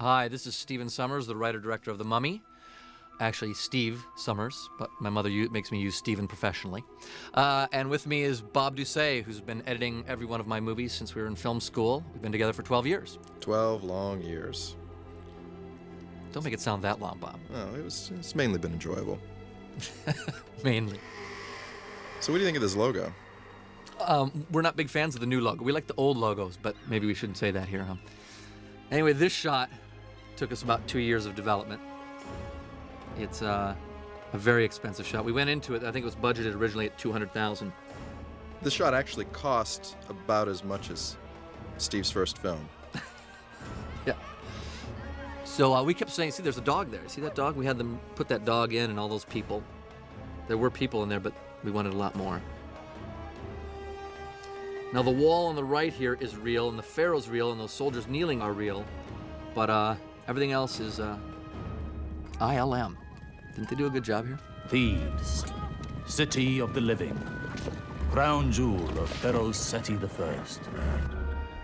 Hi, this is Stephen Sommers, the writer director of The Mummy. Actually, Steve Sommers, but my mother makes me use Stephen professionally. Uh, and with me is Bob Ducsay, who's been editing every one of my movies since we were in film school. We've been together for 12 years. 12 long years. Don't make it sound that long, Bob. Oh, it was, it's mainly been enjoyable. Mainly. So, what do you think of this logo? Um, we're not big fans of the new logo. We like the old logos, but maybe we shouldn't say that here, huh? Anyway, this shot took us about two years of development. It's uh, a very expensive shot. We went into it, I think it was budgeted originally at 200000 This shot actually cost about as much as Steve's first film. Yeah. So uh, we kept saying, see, there's a dog there. See that dog? We had them put that dog in and all those people. There were people in there, but we wanted a lot more. Now, the wall on the right here is real, and the pharaoh's real, and those soldiers kneeling are real. But uh, everything else is uh, ILM. Didn't they do a good job here? Thebes, city of the living, crown jewel of Pharaoh Seti I.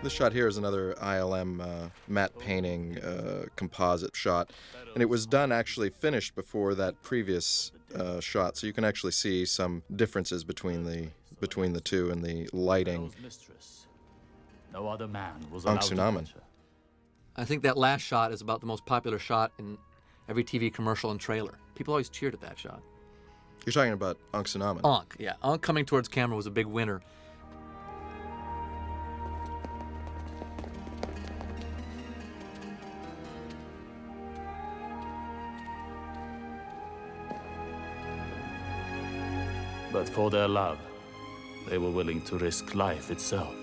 This shot here is another ILM uh, matte painting uh, composite shot, and it was done actually finished before that previous uh, shot, so you can actually see some differences between the between the two and the lighting. Pharaoh's. No other man was Ankh allowed to Sunamun. touch her. I think that last shot is about the most popular shot in every TV commercial and trailer. People always cheered at that shot. You're talking about Anck-su-namun. Ankh, yeah. Ankh coming towards camera was a big winner. But for their love, they were willing to risk life itself.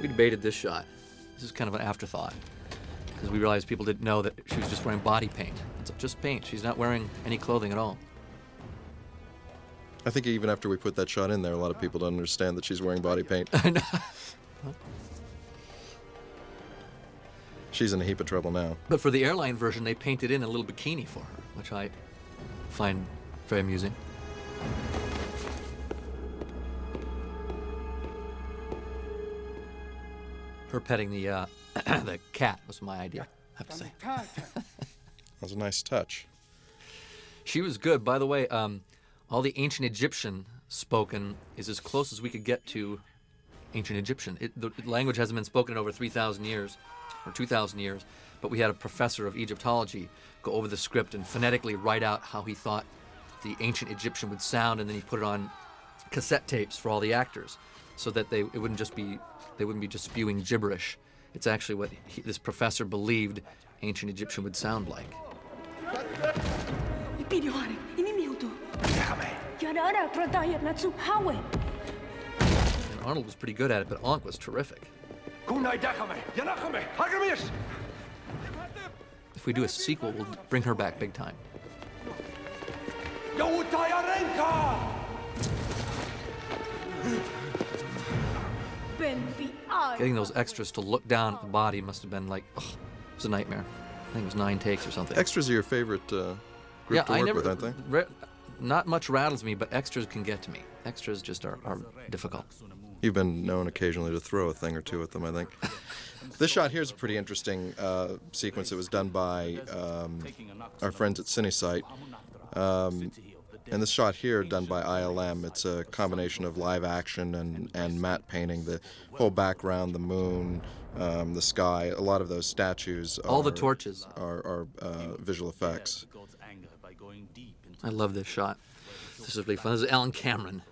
We debated this shot. This is kind of an afterthought because we realized people didn't know that she was just wearing body paint. It's just paint. She's not wearing any clothing at all. I think even after we put that shot in there, a lot of people don't understand that she's wearing body paint. I know. She's in a heap of trouble now. But for the airline version, they painted in a little bikini for her, which I find very amusing. Her petting the uh, the cat was my idea. I have to say. That was a nice touch. She was good. By the way, um, all the ancient Egyptian spoken is as close as we could get to ancient Egyptian. It, the language hasn't been spoken in over 3,000 years or 2,000 years, but we had a professor of Egyptology go over the script and phonetically write out how he thought the ancient Egyptian would sound, and then he put it on cassette tapes for all the actors, so that they it wouldn't just be they wouldn't be just spewing gibberish. It's actually what he, this professor believed ancient Egyptian would sound like. Ipinioare, inimiuto. Yarara trataya natsu hawe. And Arnold was pretty good at it, but Ankh was terrific. If we do a sequel, we'll bring her back big time. Ben bi ai. Getting those extras to look down at the body must have been like, ugh, it was a nightmare. I think it was nine takes or something. Extras are your favorite uh, group yeah, to I work never. with, aren't they? ra- not much rattles me, but extras can get to me. Extras just are, are difficult. You've been known occasionally to throw a thing or two at them, I think. this shot here is a pretty interesting uh, sequence. It was done by um, our friends at CineSite. Um, and this shot here, done by ILM, it's a combination of live action and, and matte painting. The whole background, the moon, um, the sky, a lot of those statues. All the torches. Are, are uh, visual effects. God's anger by going deep into I love this shot. This is really fun. This is Alan Cameron,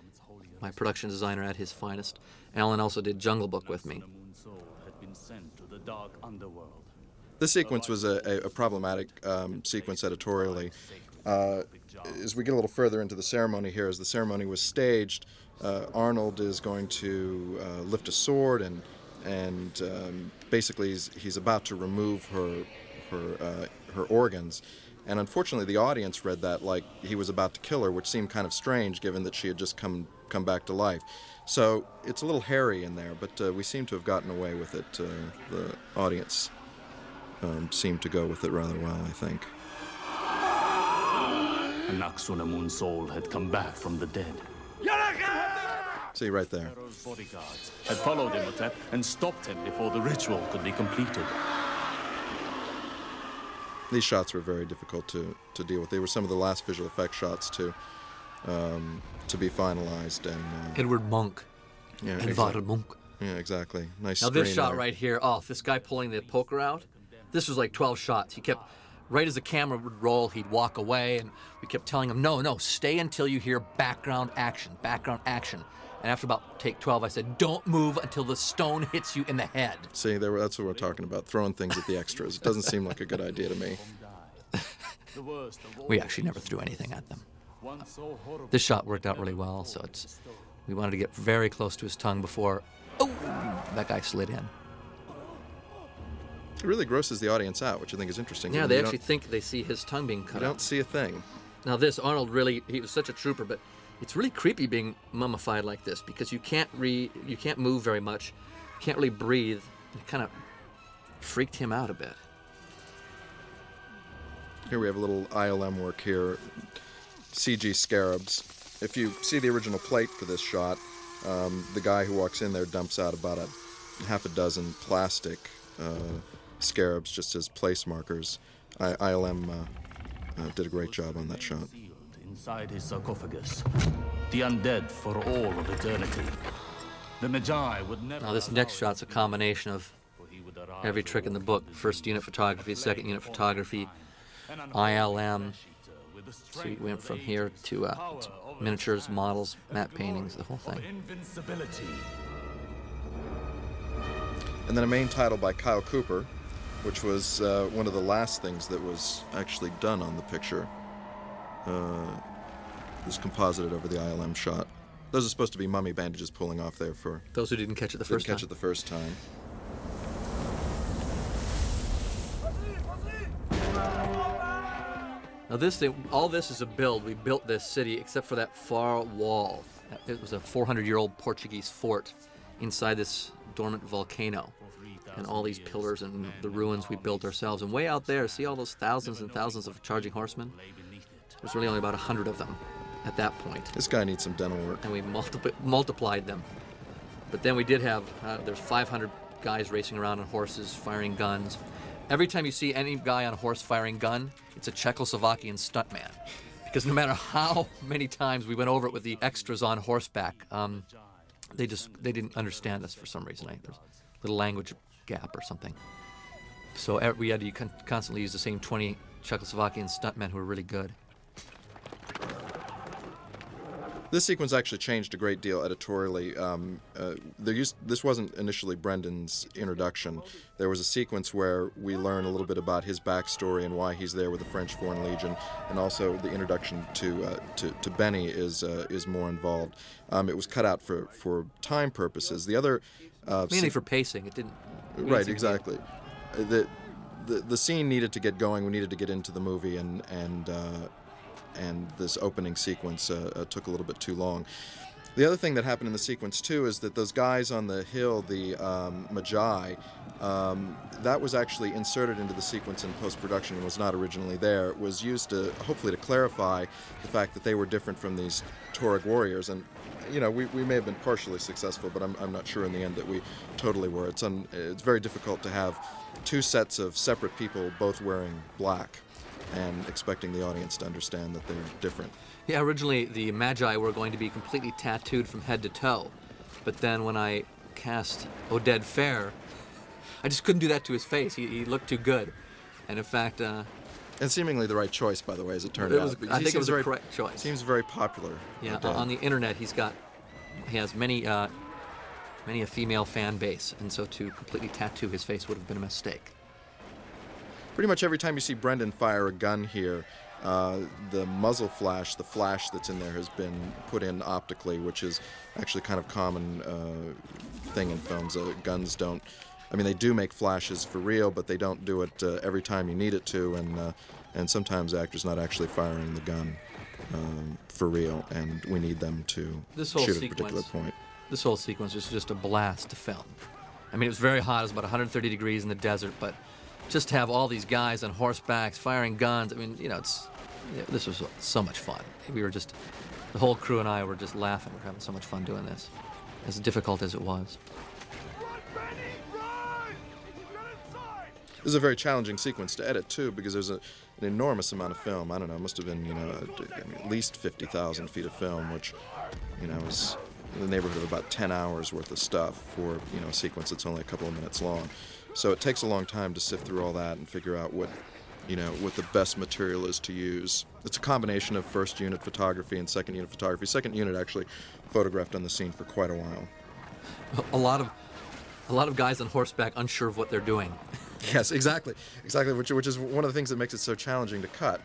my production designer at his finest. Alan also did Jungle Book with me. the moon soul had been sent to the dark underworld. This sequence was a, a, a problematic um, sequence editorially. Uh, as we get a little further into the ceremony here, as the ceremony was staged, uh, Arnold is going to uh, lift a sword and and um, basically he's, he's about to remove her her uh, her organs. And unfortunately, the audience read that like he was about to kill her, which seemed kind of strange given that she had just come come back to life. So it's a little hairy in there, but uh, we seem to have gotten away with it. Uh, the audience um, seemed to go with it rather well, I think. Anck-su-namun soul had come back from the dead. See right there. Pharaoh's bodyguards had followed Imhotep and stopped him before the ritual could be completed. These shots were very difficult to, to deal with. They were some of the last visual effect shots to um, to be finalized. And uh, Edward Munch. yeah, Edvard exactly. Munch. yeah, exactly. Nice. Now this shot there. right here, oh, this guy pulling the poker out, this was like 12 shots. He kept, right as the camera would roll, he'd walk away, and we kept telling him, no, no, stay until you hear background action, background action. And after about take 12, I said, don't move until the stone hits you in the head. See, there, that's what we're talking about. Throwing things at the extras. It doesn't seem like a good idea to me. The worst of all We actually never threw anything at them. One so horrible. This shot worked out really well, so it's, we wanted to get very close to his tongue before, oh, that guy slid in. It really grosses the audience out, which I think is interesting. Yeah, they actually think they see his tongue being cut. You don't see a thing. Now this Arnold really he was such a trooper, but it's really creepy being mummified like this because you can't re you can't move very much, you can't really breathe. It kind of freaked him out a bit. Here we have a little ILM work here. CG scarabs. If you see the original plate for this shot, um, the guy who walks in there dumps out about a half a dozen plastic uh, scarabs just as place markers. I, ILM uh, uh, did a great job on that shot. Inside his sarcophagus. The undead for all of eternity. The Magi would never. Now this next shot's a combination of for he would arise every trick in the book: first unit photography, second unit photography, an ILM. Flesh-eater with the So we went from here to uh, miniatures, models, and matte paintings, the whole thing. And then a main title by Kyle Cooper, which was uh, one of the last things that was actually done on the picture. Uh, was composited over the ILM shot. Those are supposed to be mummy bandages pulling off there for Those who didn't catch it the didn't catch time. it the first time. Now this thing, all this is a build. We built this city except for that far wall. It was a 400-year-old Portuguese fort inside this dormant volcano. And all these pillars and the ruins we built ourselves. And way out there, see all those thousands and thousands of charging horsemen? There's really only about a hundred of them at that point. This guy needs some dental work. And we multipli- multiplied them. But then we did have, uh, there's 500 guys racing around on horses, firing guns. Every time you see any guy on a horse firing gun, it's a Czechoslovakian stuntman. Because no matter how many times we went over it with the extras on horseback, um, they just they didn't understand us for some reason. There's a little language gap or something. So e- we had to constantly use the same 20 Czechoslovakian stuntmen who were really good. This sequence actually changed a great deal editorially. Um, uh, there used, this wasn't initially Brendan's introduction. There was a sequence where we learn a little bit about his backstory and why he's there with the French Foreign Legion, and also the introduction to uh, to, to Benny is uh, is more involved. Um, it was cut out for, for time purposes. The other uh, Mainly se- for pacing. It didn't. right seem to be- exactly Uh, the, the the scene needed to get going we needed to get into the movie and and uh, and this opening sequence uh, uh, took a little bit too long. The other thing that happened in the sequence too is that those guys on the hill the um, magi um, that was actually inserted into the sequence in post-production and was not originally there. It was used to hopefully to clarify the fact that they were different from these Tuareg warriors. And you know, we, we may have been partially successful, but I'm, I'm not sure in the end that we totally were. It's, un, it's very difficult to have two sets of separate people both wearing black and expecting the audience to understand that they're different. Yeah, originally the Magi were going to be completely tattooed from head to toe, but then when I cast Oded Fehr, I just couldn't do that to his face. He, he looked too good, and in fact, uh, And seemingly the right choice, by the way, as it turned It out. was- because I think it was very, correct choice. Seems very popular. yeah, on the internet he's got he has many uh, many a female fan base, and so to completely tattoo his face would have been a mistake. Pretty much every time you see Brendan fire a gun here, uh, the muzzle flash, the flash that's in there, has been put in optically, which is actually kind of common uh, thing in films. Uh, guns don't. I mean, they do make flashes for real, but they don't do it uh, every time you need it to, and uh, and sometimes the actor's not actually firing the gun um, for real, and we need them to This whole shoot at a particular point. This whole sequence was just a blast to film. I mean, it was very hot. It was about 130 degrees in the desert, but just to have all these guys on horsebacks firing guns. I mean, you know, it's yeah, this was so much fun. We were just the whole crew and I were just laughing. We are having so much fun doing this. as difficult as it was. This is a very challenging sequence to edit too, because there's a, an enormous amount of film. I don't know, it must have been you know mean, at least 50,000 feet of film, which you know is in the neighborhood of about 10 hours worth of stuff for you know a sequence that's only a couple of minutes long. So it takes a long time to sift through all that and figure out what you know what the best material is to use. It's a combination of first unit photography and second unit photography. Second unit actually photographed on the scene for quite a while. A lot of a lot of guys on horseback unsure of what they're doing. Yes, exactly, exactly. Which, which is one of the things that makes it so challenging to cut.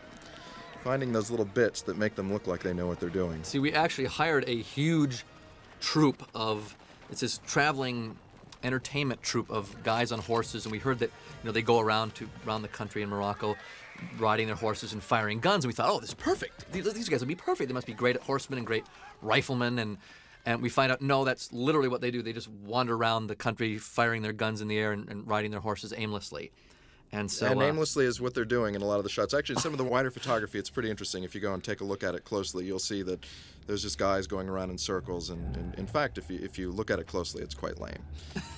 Finding those little bits that make them look like they know what they're doing. See, we actually hired a huge troupe of it's this traveling entertainment troupe of guys on horses, and we heard that you know they go around to around the country in Morocco, riding their horses and firing guns. And we thought, oh, this is perfect. These, these guys would be perfect. They must be great at horsemen and great riflemen and. And we find out, no, that's literally what they do. They just wander around the country firing their guns in the air and, and riding their horses aimlessly. And so, and uh, is what they're doing in a lot of the shots. Actually, some of the wider photography, it's pretty interesting. If you go and take a look at it closely, you'll see that there's just guys going around in circles. And, and in fact, if you if you look at it closely, it's quite lame.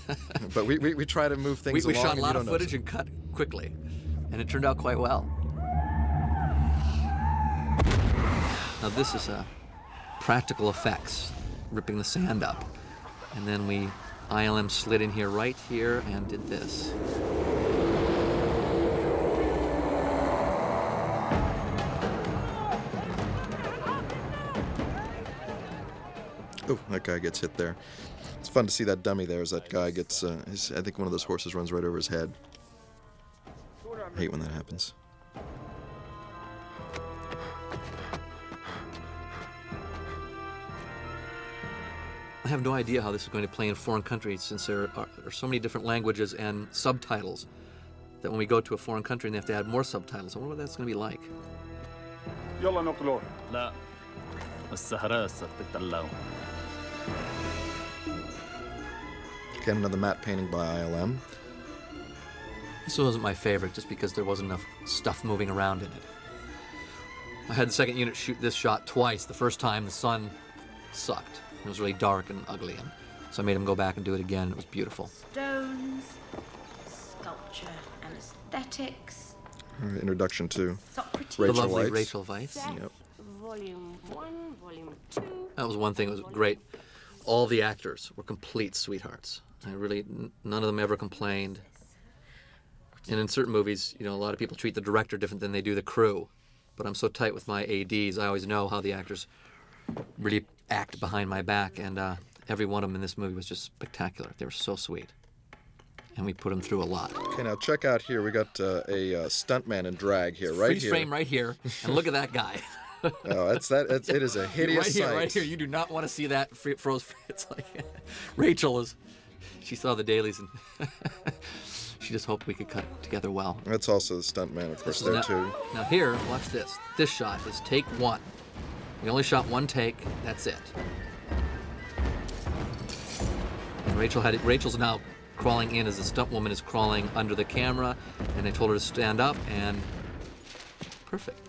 but we, we, we try to move things we along. shot a lot of footage and cut quickly, and it turned out quite well. Now this is a practical effects, ripping the sand up, and then we ILM slid in here right here and did this. Oh, that guy gets hit there. It's fun to see that dummy there as that guy gets. Uh, his, I think one of those horses runs right over his head. I hate when that happens. I have no idea how this is going to play in foreign countries since there are, are so many different languages and subtitles that when we go to a foreign country and they have to add more subtitles, I wonder what that's going to be like. يلا نقلون لا السهرة ستتلون Again, another matte painting by ILM. This wasn't my favorite just because there wasn't enough stuff moving around in it. I had the second unit shoot this shot twice. The first time the sun sucked. It was really dark and ugly, and so I made him go back and do it again. It was beautiful. Stones, sculpture and aesthetics, Uh, Introduction to Socrates. The Rachel lovely Weisz. Rachel Weisz. Yep. Volume 1, Volume 2. That was one thing that was great. All the actors were complete sweethearts. I really, n- none of them ever complained. And in certain movies, you know, a lot of people treat the director different than they do the crew. But I'm so tight with my ADs, I always know how the actors really act behind my back. And uh, every one of them in this movie was just spectacular. They were so sweet. And we put them through a lot. Okay, now check out here. We got uh, a uh, stuntman in drag here, right Freeze here. frame right here. And look at that guy. Oh, that's that. It's, it is a hideous right here, sight. right here. You do not want to see that fr- froze. It's like Rachel is. She saw the dailies and she just hoped we could cut it together well. That's also the stuntman, of course, there now, too. Now here, watch this. This shot is take one. We only shot one take. That's it. And Rachel had it. Rachel's now crawling in as the stunt woman is crawling under the camera, and I told her to stand up, and perfect.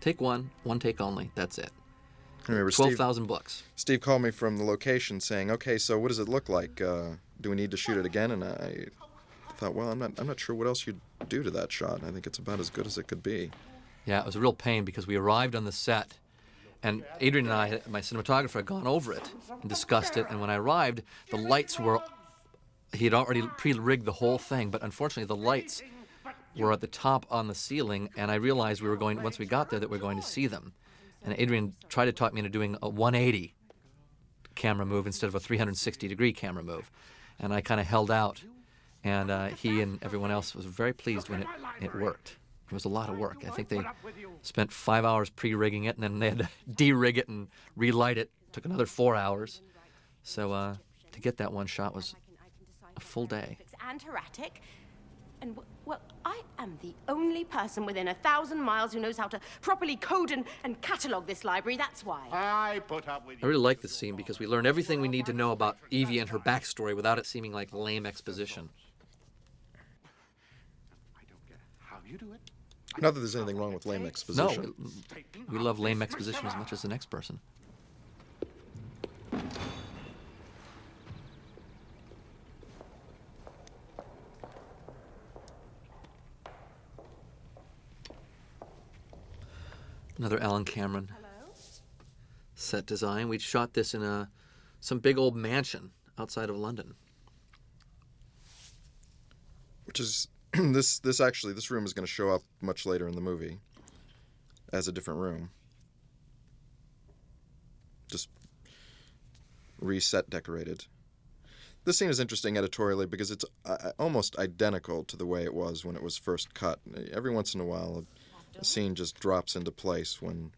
Take one, one take only. That's it. I remember Twelve thousand bucks. Steve called me from the location saying, "Okay, so what does it look like? Uh, do we need to shoot it again?" And I thought, well, I'm not, I'm not sure what else you'd do to that shot. I think it's about as good as it could be. Yeah, it was a real pain because we arrived on the set, and Adrian and I, my cinematographer, had gone over it and discussed it. And when I arrived, the lights were. He had already pre-rigged the whole thing, but unfortunately, the lights were at the top on the ceiling, and I realized we were going once we got there that we are going to see them. And Adrian tried to talk me into doing a 180 camera move instead of a 360 degree camera move, and I kind of held out. And uh, he and everyone else was very pleased when it, it worked. It was a lot of work. I think they spent five hours pre-rigging it, and then they had to de-rig it and relight it. Took another four hours. So uh, to get that one shot was a full day. And. And, well, I am the only person within a thousand miles who knows how to properly code and, and catalogue this library. That's why. I put up with you. I really like this scene because we learn everything we need to know about Evie and her backstory without it seeming like lame exposition. I don't get how you do it. Not that there's anything wrong with lame exposition. we, we love lame exposition as much as the next person. Another Alan Cameron. Set design. We shot this in a some big old mansion outside of London. which is this this actually this room is going to show up much later in the movie as a different room. Just reset decorated. This scene is interesting editorially because it's uh, almost identical to the way it was when it was first cut. Every once in a while a, a scene just drops into place when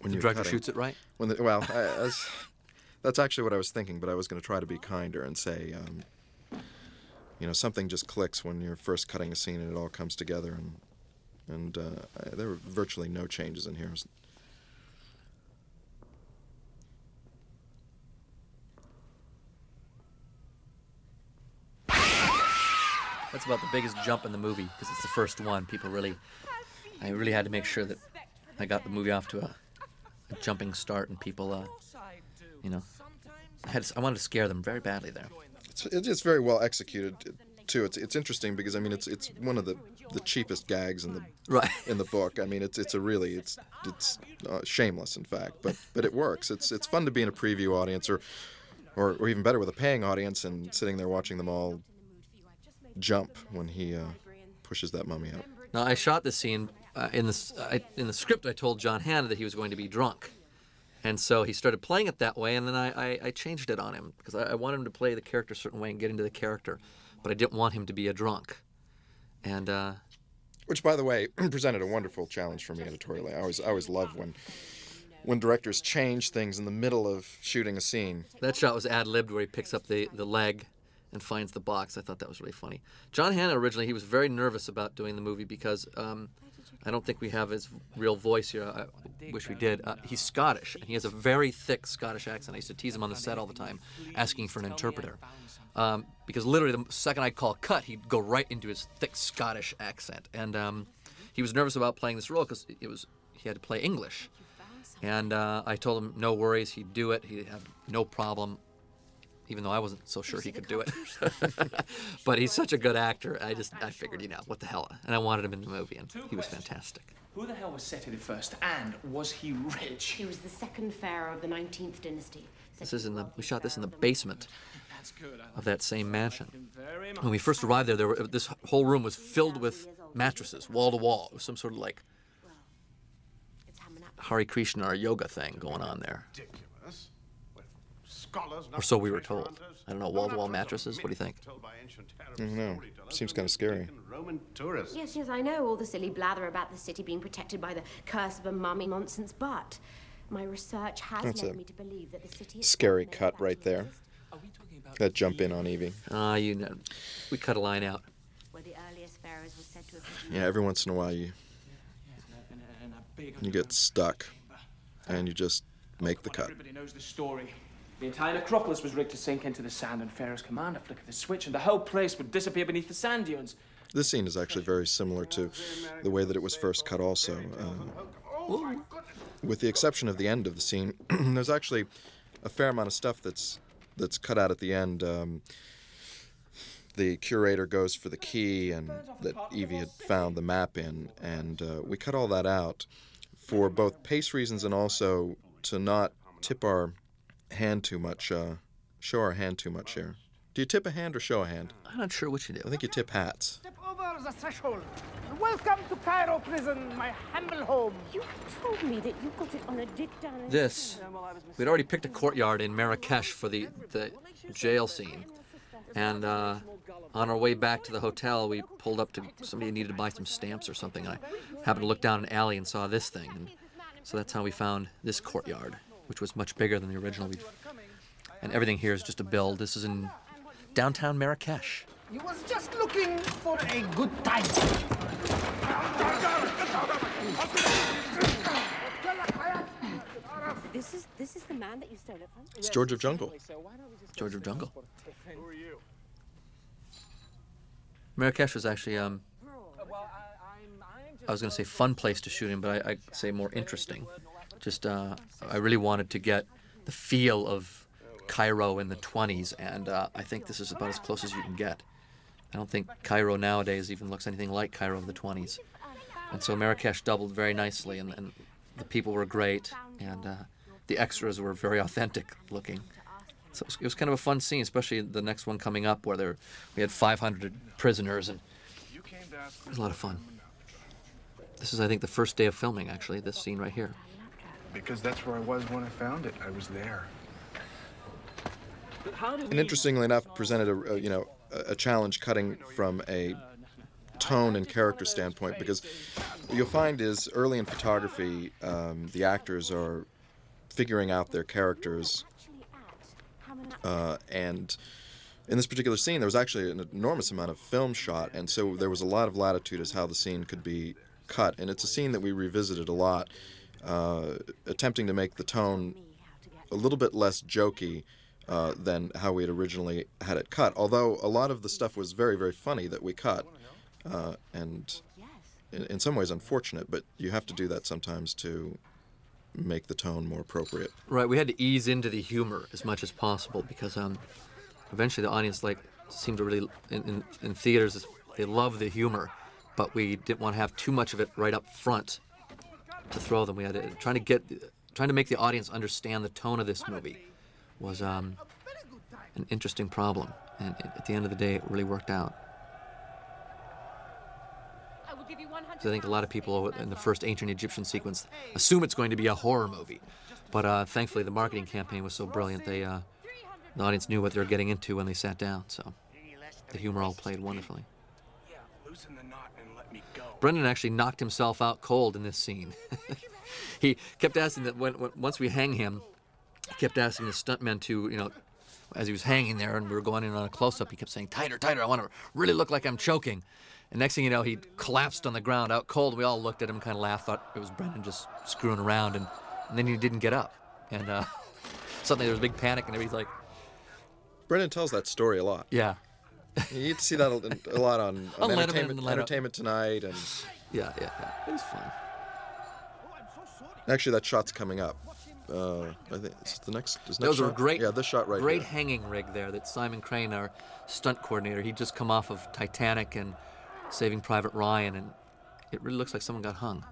when The you're director cutting. shoots it right. when the, well I, as, that's actually what i was thinking but i was going to try to be kinder and say um, you know something just clicks when you're first cutting a scene and it all comes together and and uh, I- there were virtually no changes in here That's about the biggest jump in the movie because it's the first one. People really, I really had to make sure that I got the movie off to a, a jumping start and people, uh, you know, I had I wanted to scare them very badly there. it's, it's very well executed too it's it's interesting because i mean it's it's one of the the cheapest gags in the Right. in the book i mean it's it's a really it's it's uh, shameless in fact but but it works it's it's fun to be in a preview audience or or, or even better with a paying audience and sitting there watching them all jump when he uh, pushes that mummy out Now I shot this scene uh, in the I, in the script. I told John Hannah that he was going to be drunk, and so he started playing it that way. And then I, I, I changed it on him because I, I wanted him to play the character a certain way and get into the character, but I didn't want him to be a drunk. And uh, which by the way presented a wonderful challenge for me editorially i always i always love when when directors change things in the middle of shooting a scene that shot was ad libbed where he picks up the, the leg and finds the box. I thought that was really funny. John Hannah originally he was very nervous about doing the movie because um, I don't think we have his real voice here. I wish we did. Uh, he's Scottish and he has a very thick Scottish accent. I used to tease him on the set all the time, asking for an interpreter. Um, because literally the second I call cut, he'd go right into his thick Scottish accent, and um, he was nervous about playing this role because it was he had to play English. And uh, I told him no worries, he'd do it. He'd have no problem even though I wasn't so sure he could do it. but he's such a good actor. I just I figured, you know, what the hell, and I wanted him in the movie, and he was fantastic. Who the hell was Seti the first, and was he rich? He was the second pharaoh of the 19th dynasty. This is in the we shot this in the basement That's good. I of that same mansion. When we first arrived there, there were, this whole room was filled with mattresses, wall to wall. It was some sort of like It's Hare Krishna or yoga thing going on there. Ridiculous. With scholars, Or so we were told. hunters. I don't know, wall-to-wall mattresses? What do you think? myth told by ancient Arab don't know. Seems kinda scary. Roman tourists. Yes, yes, I know all the silly blather about the city being protected by the curse of a mummy nonsense, but my research has That's led a me to believe that the city itself scary may cut have right actually there. existed, that jump in on evie Ah, you know, we cut a line out. Where the earliest pharaohs were said to have yeah every once in a while you you get stuck and you just make the cut Everybody knows the entire necropolis was rigged to sink into the sand, and Pharaoh's commander flicked the switch, and the whole place would disappear beneath the sand dunes. This scene is actually very similar to the way that it was first cut, also. Uh, Oh with the exception of the end of the scene, there's actually a fair amount of stuff that's that's cut out at the end. Um, the curator goes for the key, and that Evie had found the map in, and uh, we cut all that out for both pace reasons and also to not tip our hand too much, uh, show our hand too much here. Do you tip a hand or show a hand? I'm not sure which you do. I think you tip hats. Step over the threshold. Welcome to Cairo prison, my humble home. You told me that you got it on a dig down. in- This, we'd already picked a courtyard in Marrakesh for the, the jail scene. And uh, on our way back to the hotel, we pulled up to somebody needed to buy some stamps or something. And I happened to look down an alley and saw this thing. And so that's how we found this courtyard, which was much bigger than the original. we and everything here is just a build. This is in downtown Marrakesh. You was just looking for a good time. This is this is the man that you stole it from. It's George of Jungle. George of Jungle. Marrakesh was actually, um, I was going to say fun place to shoot in, but I, I'd say more interesting. Just, uh, I really wanted to get the feel of Cairo in the 20s, and uh, I think this is about as close as you can get. I don't think Cairo nowadays even looks anything like Cairo of the 20s. And so Marrakesh doubled very nicely, and, and the people were great, and uh, the extras were very authentic looking. So it was, it was kind of a fun scene, especially the next one coming up where there we had 500 prisoners, and it was a lot of fun. This is, I think, the first day of filming. Actually, this scene right here. Because that's where I was when I found it. I was there. And interestingly enough, presented a, a you know a, challenge cutting from a tone and character standpoint because what you'll find is early in photography, um, the actors are figuring out their characters, uh, and in this particular scene, there was actually an enormous amount of film shot, and so there was a lot of latitude as how the scene could be cut, and it's a scene that we revisited a lot, uh, attempting to make the tone a little bit less jokey. Uh, than how we had originally had it cut. Although a lot of the stuff was very, very funny that we cut, uh, and in, in some ways unfortunate, but you have to do that sometimes to make the tone more appropriate. Right, we had to ease into the humor as much as possible because um, eventually the audience like seemed to really in, in, in theaters they love the humor, but we didn't want to have too much of it right up front to throw them. We had to trying to get trying to make the audience understand the tone of this movie was um, an interesting problem, and at the end of the day, it really worked out. So I think a lot of people in the first ancient Egyptian sequence assume it's going to be a horror movie, but uh, thankfully the marketing campaign was so brilliant. They uh, the audience knew what they were getting into when they sat down. So the humor all played wonderfully. Brendan actually knocked himself out cold in this scene. he kept asking that when, when once we hang him, he kept asking the stuntman to you know as he was hanging there and we were going in on a close-up, he kept saying, tighter, tighter, I want to really look like I'm choking. And next thing you know, he collapsed on the ground out cold. We all looked at him, kind of laughed, thought it was Brendan just screwing around, and, and then he didn't get up. And uh, suddenly there was a big panic, and everybody's like, Brendan tells that story a lot. yeah. You get to see that a, a lot on, on, entertainment, and entertainment Tonight, and Yeah, yeah, yeah. It was fun. actually that shot's coming up. Uh, I think it's the next. Is next a shot? great, Yeah, this shot right great here. hanging rig there that Simon Crane, our stunt coordinator, he'd just come off of Titanic and Saving Private Ryan, and it really looks like someone got hung.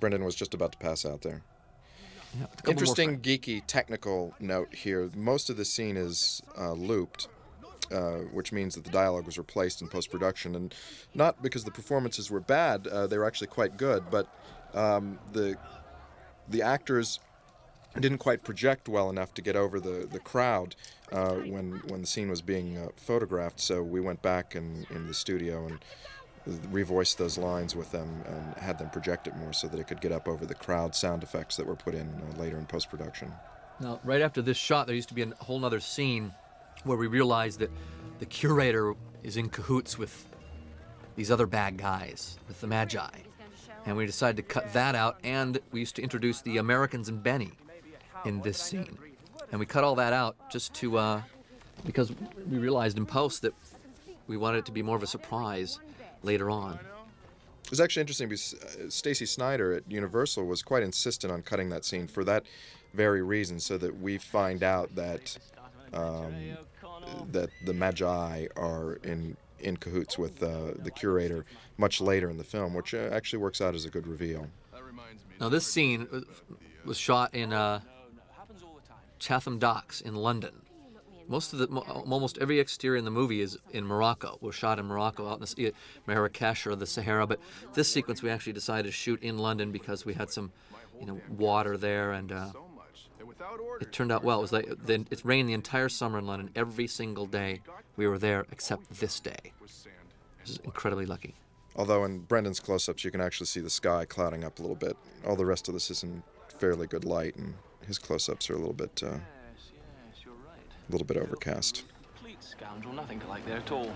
Brendan was just about to pass out there. Yeah, a couple more Interesting, geeky, technical note here. Most of the scene is uh, looped, uh, which means that the dialogue was replaced in post production, and not because the performances were bad. Uh, they were actually quite good, but um, the the actors didn't quite project well enough to get over the the crowd uh, when when the scene was being uh, photographed. So we went back in, in the studio and revoiced those lines with them and had them project it more so that it could get up over the crowd sound effects that were put in uh, later in post production. Now, right after this shot, there used to be a whole other scene where we realized that the curator is in cahoots with these other bad guys, with the Magi. And we decided to cut that out, and we used to introduce the Americans and Benny in this scene. And we cut all that out just to, uh, because we realized in post that we wanted it to be more of a surprise later on. It was actually interesting because uh, Stacey Snider at Universal was quite insistent on cutting that scene for that very reason, so that we find out that um, that the Magi are in in cahoots with uh, the curator much later in the film, which uh, actually works out as a good reveal. Now, this scene was- was shot in uh, Chatham Docks in London. Most of the, almost every exterior in the movie is in Morocco. Was shot in Morocco, out in the Marrakesh or the Sahara. But this sequence we actually decided to shoot in London because we had some, you know, water there, and uh, it turned out well. It was like the, it rained the entire summer in London. Every single day we were there, except this day. This is incredibly lucky. Although in Brendan's close-ups, you can actually see the sky clouding up a little bit. All the rest of this is in fairly good light, and his close-ups are a little bit, uh, a little bit overcast. Complete scoundrel, nothing to like there at all.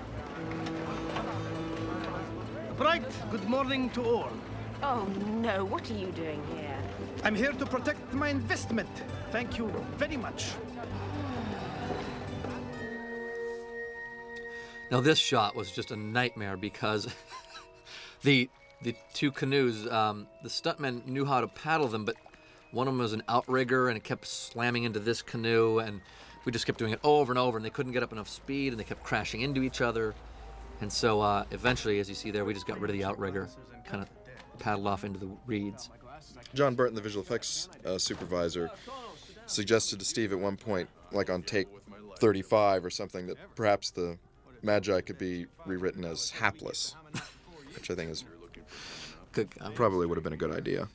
Right, good morning to all. Oh no, what are you doing here? I'm here to protect my investment. Thank you very much. Now this shot was just a nightmare because the the two canoes, um, the stuntmen knew how to paddle them, but one of them was an outrigger and it kept slamming into this canoe, and we just kept doing it over and over, and they couldn't get up enough speed, and they kept crashing into each other, and so uh, eventually, as you see there, we just got rid of the outrigger, kind of paddled off into the reeds. John Berton, the visual effects uh, supervisor, suggested to Steve at one point, like on take 35 or something, that perhaps the Magi could be rewritten as hapless, which I think is Good. I mean, probably would have been a good idea.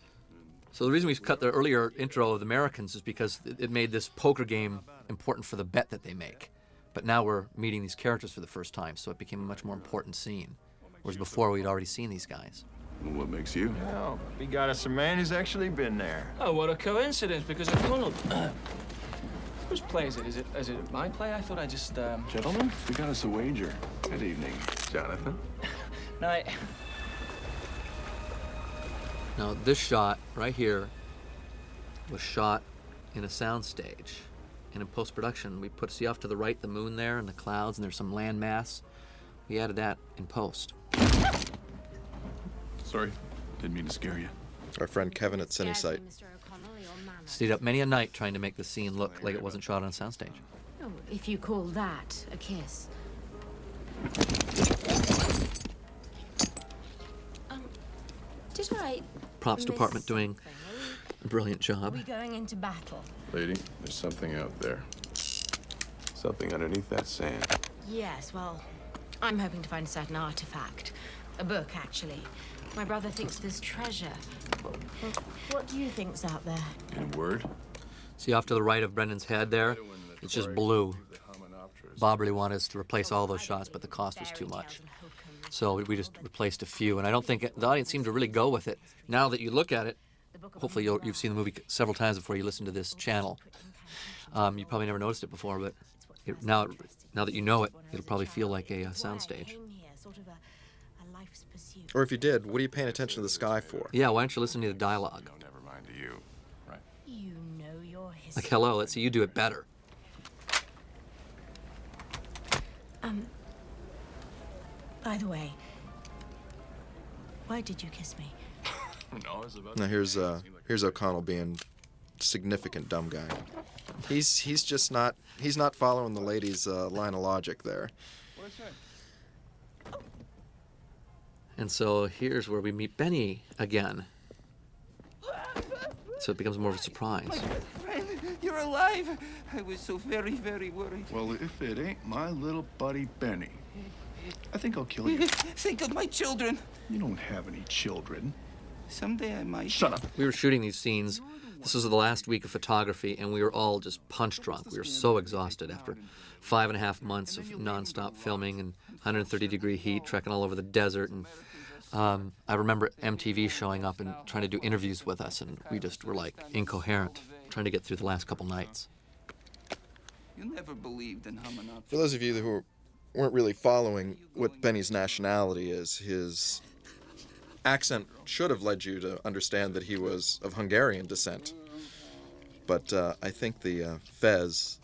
So the reason we cut the earlier intro of the Americans is because it made this poker game important for the bet that they make. But now we're meeting these characters for the first time, so it became a much more important scene. Whereas before we'd already seen these guys. What makes you? Oh, we got us a man who's actually been there. Oh, what a coincidence, because O'Connell... Whose play is it? Is it is it my play? I thought I just, um... Gentlemen, we got us a wager. Good evening, Jonathan. No, I... Now this shot right here was shot in a soundstage. And in post-production, we put see off to the right the moon there and the clouds, and there's some landmass. We added that in post. Sorry, didn't mean to scare you. Our friend Kevin at Cinesite. Stayed up many a night trying to make the scene look like it wasn't shot on a soundstage. Oh, if you call that a kiss. Um, did I Props miss department doing a brilliant job. We're going into battle? Lady, there's something out there. Something underneath that sand. Yes, well, I'm hoping to find a certain artifact. A book, actually. My brother thinks there's treasure. What, what do you think's out there? In a word? See off to the right of Brendan's head there? It's just blue. Bob really wanted us to replace all those shots, but the cost was too much. So we- we just replaced a few, and I don't think the audience seemed to really go with it. Now that you look at it, hopefully you'll, you've seen the movie several times before you listen to this channel. Um, you probably never noticed it before, but it, now, now that you know it, it'll probably feel like a uh, soundstage. Came here, sort of a, a life's pursuit. Or if you did, what are you paying attention to the sky for? Yeah, why don't you listen to the dialogue? Never mind to you. Right. You know your history. Like, hello, let's see you do it better. Um. By the way, why did you kiss me? No, it's about Now here's uh, here's O'Connell being significant dumb guy. He's he's just not he's not following the lady's uh, line of logic there. And so here's where we meet Benny again. So it becomes more of a surprise. Friend, you're alive. I was so very, very worried. Well, if it ain't my little buddy Benny, I think I'll kill you. Think of my children. You don't have any children. Someday I might. Shut up. We were shooting these scenes. This was the last week of photography, and we were all just punch drunk. We were so exhausted after five and a half months of nonstop filming and 130 degree heat, trekking all over the desert. And um, I remember MTV showing up and trying to do interviews with us, and we just were like incoherent, trying to get through the last couple nights. You never believed in Hamunaptra. For those of you who weren't really following what Benny's nationality is, his accent should have led you to understand that he was of Hungarian descent. But uh, I think the uh, fez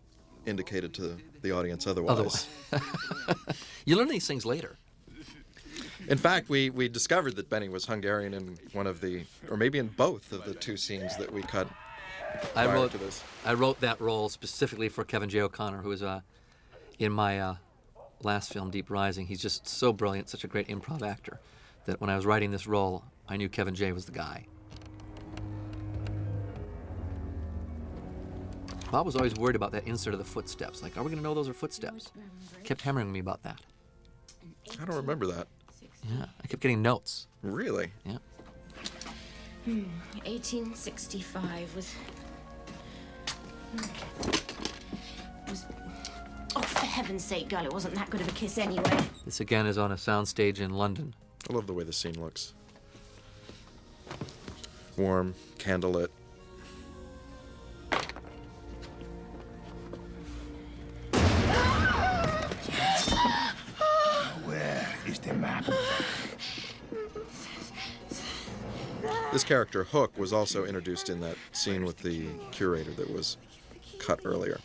indicated to the audience otherwise. Otherwise. you learn these things later. In fact, we, we discovered that Benny was Hungarian in one of the, or maybe in both of the two scenes that we cut I wrote. I wrote that role specifically for Kevin J. O'Connor, who was uh, in my uh, last film, Deep Rising. He's just so brilliant, such a great improv actor, that when I was writing this role, I knew Kevin J. was the guy. Bob was always worried about that insert of the footsteps. Like, are we going to know those are footsteps? Kept hammering me about that. I don't remember that. Yeah, I kept getting notes. Really? Yeah. Hmm, 1865 was. was. Oh, for heaven's sake, girl, it wasn't that good of a kiss anyway. This again is on a soundstage in London. I love the way the scene looks. Warm, candlelit. Where is the map? This character, Hook, was also introduced in that scene with the curator that was cut earlier.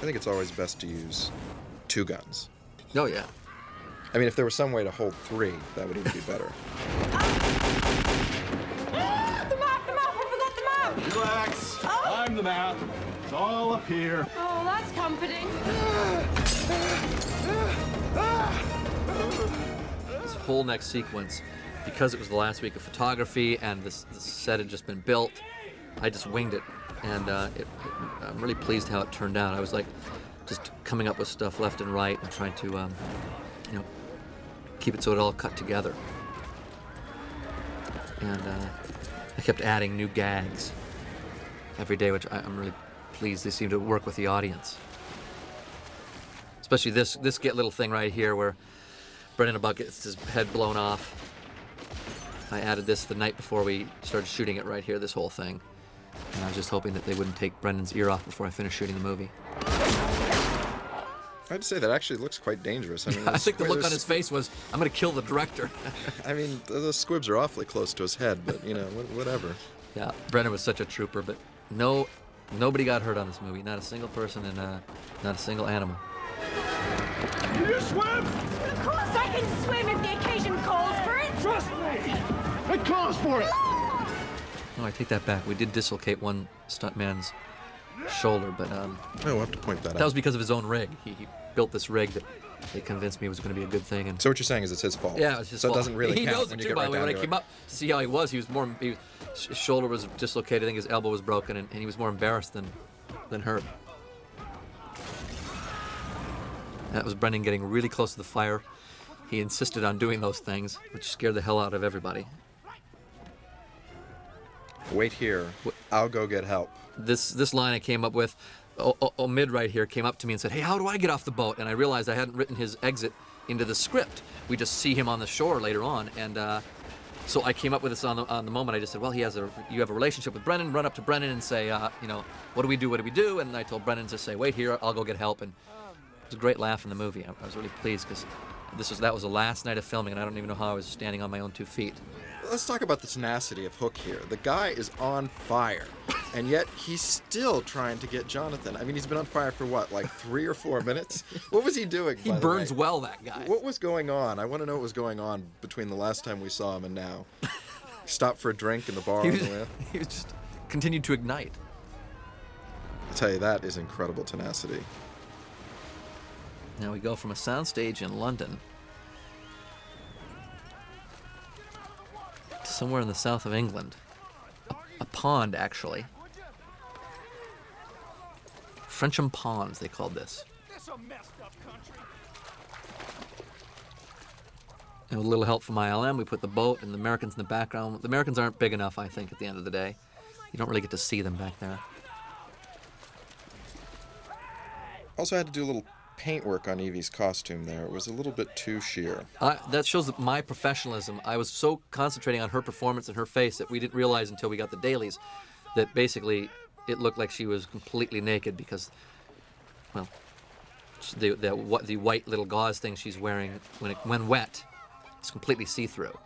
I think it's always best to use two guns. Oh, yeah. I mean, if there was some way to hold three, that would even be better. Ah, the map, the map, I forgot the map. Relax. Oh. I'm the map. It's all up here. Oh, that's comforting. This whole next sequence, because it was the last week of photography and this, this set had just been built, I just winged it, and uh, it, it- I'm really pleased how it turned out. I was like, just coming up with stuff left and right and trying to, um, you know, keep it so it all cut together. And uh, I kept adding new gags every day, which I, I'm really pleased they seem to work with the audience. Especially this this get little thing right here where Brendan about gets his head blown off. I added this the night before we started shooting it right here, this whole thing. And I was just hoping that they wouldn't take Brendan's ear off before I finished shooting the movie. I'd say that actually looks quite dangerous. I mean, I think the look on his face was, I'm going to kill the director. I mean, th- those squibs are awfully close to his head, but you know, whatever. yeah, Brendan was such a trooper, but no, nobody got hurt on this movie. Not a single person and uh, not a single animal. Can you swim? Of course I can swim if the occasion calls for it. Trust me. It calls for it. No, I take that back. We did dislocate one stuntman's shoulder, but um, Oh, we'll have to point that that out. That was because of his own rig. He, he built this rig that they convinced me was going to be a good thing. And So what you're saying is it's his fault. Yeah, it's his so fault. it doesn't really He count knows when it you too. By the way, when I came it. up to see how he was, he was more. He, his shoulder was dislocated. I think his elbow was broken, and, and he was more embarrassed than than hurt. That was Brendan getting really close to the fire. He insisted on doing those things, which scared the hell out of everybody. Wait here. I'll go get help. This this line I came up with, Omid right here came up to me and said, "Hey, how do I get off the boat?" And I realized I hadn't written his exit into the script. We just see him on the shore later on, and uh, so I came up with this on the on the moment. I just said, "Well, he has a you have a relationship with Brendan. Run up to Brendan and say, uh, you know, what do we do? What do we do?" And I told Brendan to say, "Wait here. I'll go get help." And it was a great laugh in the movie. I, I was really pleased because this was that was the last night of filming, and I don't even know how I was standing on my own two feet. Let's talk about the tenacity of Hook here. The guy is on fire, and yet he's still trying to get Jonathan. I mean, he's been on fire for what, like three or four minutes? What was he doing? He burns well, that guy. What was going on? I want to know what was going on between the last time we saw him and now. Stop for a drink in the bar He was, the he was just continued to ignite. I tell you, that is incredible tenacity. Now we go from a soundstage in London to somewhere in the south of England. A, a pond, actually. Frensham Ponds, they called this. This a messed up country. And with a little help from ILM, we put the boat and the Americans in the background. The Americans aren't big enough, I think, at the end of the day. You don't really get to see them back there. Also, I had to do a little paint work on Evie's costume there. It was a little bit too sheer. That shows my professionalism. I was so concentrating on her performance and her face that we didn't realize until we got the dailies that basically it looked like she was completely naked because, well, the the, what the white little gauze thing she's wearing when it, when wet, is completely see-through.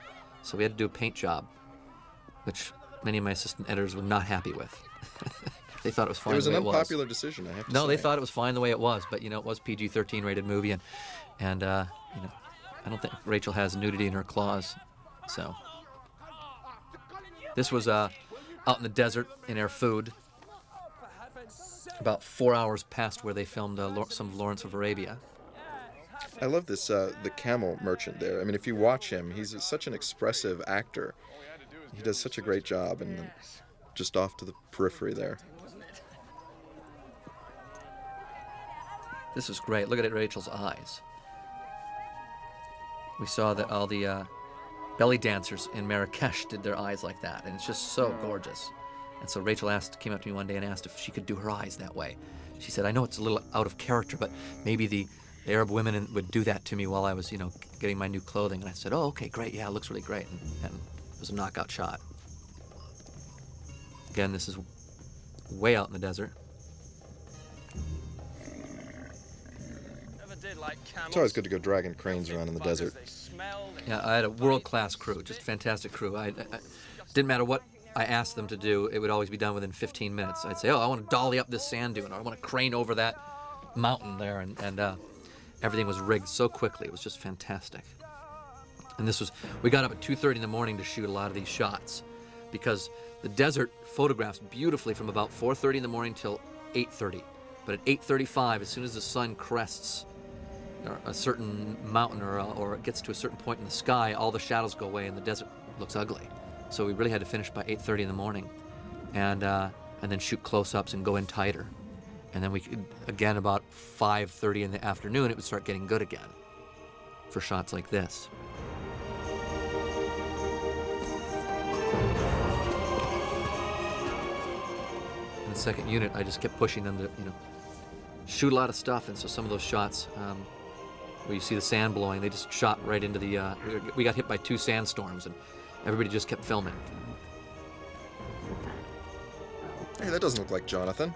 So we had to do a paint job, which many of my assistant editors were not happy with. they thought it was fine. it was the an way it was. unpopular decision, I have to No, say. they thought it was fine the way it was, but you know, it was PG-13 rated movie, and and uh, you know, I don't think Rachel has nudity in her clause, so. This was uh, out in the desert in Erfoud, about four hours past where they filmed uh, some of Lawrence of Arabia. I love this, uh, the camel merchant there. I mean, if you watch him, he's such an expressive actor. He does such a great job, and just off to the periphery there. This is great. Look at it, Rachel's eyes. We saw that all the uh, belly dancers in Marrakesh did their eyes like that, and it's just so gorgeous. And so Rachel asked, came up to me one day and asked if she could do her eyes that way. She said, "I know it's a little out of character, but maybe the, Arab women would do that to me while I was, you know, getting my new clothing." And I said, "Oh, okay, great. Yeah, it looks really great." And, and it was a knockout shot. Again, this is way out in the desert. It's always good to go dragging cranes around in the desert. Yeah, I had a world-class crew, just fantastic crew. I, I, I didn't matter what I asked them to do; it would always be done within 15 minutes. I'd say, "Oh, I want to dolly up this sand dune, or I want to crane over that mountain there," and, and uh, everything was rigged so quickly. It was just fantastic. And this was, we got up at 2:30 in the morning to shoot a lot of these shots, because the desert photographs beautifully from about 4:30 in the morning till 8:30. But at 8:35, as soon as the sun crests or a certain mountain or, uh, or it gets to a certain point in the sky, all the shadows go away and the desert looks ugly. So we really had to finish by 8:30 in the morning, and uh, and then shoot close-ups and go in tighter. And then we could again about 5:30 in the afternoon, it would start getting good again for shots like this. In the second unit, I just kept pushing them to, you know, shoot a lot of stuff, and so some of those shots um, where you see the sand blowing, they just shot right into the. Uh, we- got hit by two sandstorms, and everybody just kept filming. Hey, that doesn't look like Jonathan.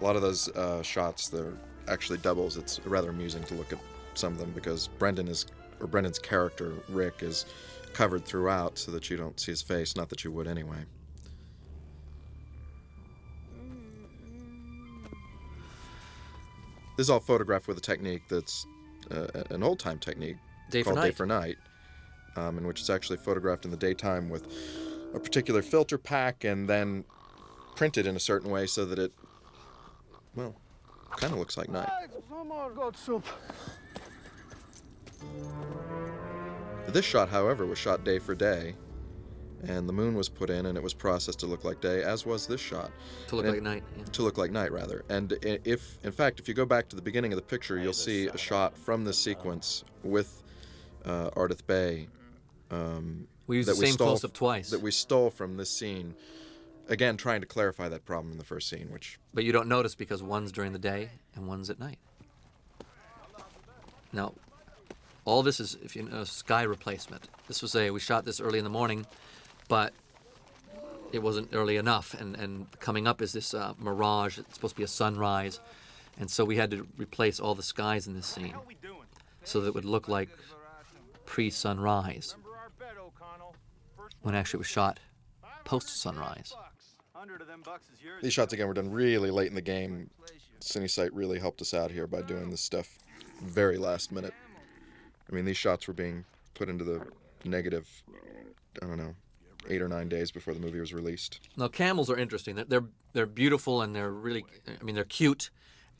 A lot of those uh, shots, they're actually doubles. It's rather amusing to look at some of them because Brendan is, or Brendan's character, Rick, is covered throughout so that you don't see his face. Not that you would anyway. This is all photographed with a technique that's uh, an old time technique Day for called Day for Night, um, in which it's actually photographed in the daytime with a particular filter pack and then printed in a certain way so that it, well, kind of looks like night. Some more goat soup. This shot, however, was shot day for day, and the moon was put in and it was processed to look like day, as was this shot. To look And like night, yeah. To look like night, rather. And if, in fact, if you go back to the beginning of the picture, you'll see a shot from this sequence with uh, Ardeth Bay. Um, We used the same close-up twice. That we stole from this scene. Again, trying to clarify that problem in the first scene, which But you don't notice because one's during the day and one's at night. Now, all this is, if you know, sky replacement. This was a, we shot this early in the morning, but it wasn't early enough. And, and coming up is this uh, mirage. It's supposed to be a sunrise. And so we had to replace all the skies in this scene so that it would look like pre sunrise when actually it was shot post sunrise. These shots again were done really late in the game. Cinesite really helped us out here by doing this stuff very last minute. I mean, these shots were being put into the negative, I don't know, eight or nine days before the movie was released. Now camels are interesting. They're they're, they're beautiful and they're really I mean they're cute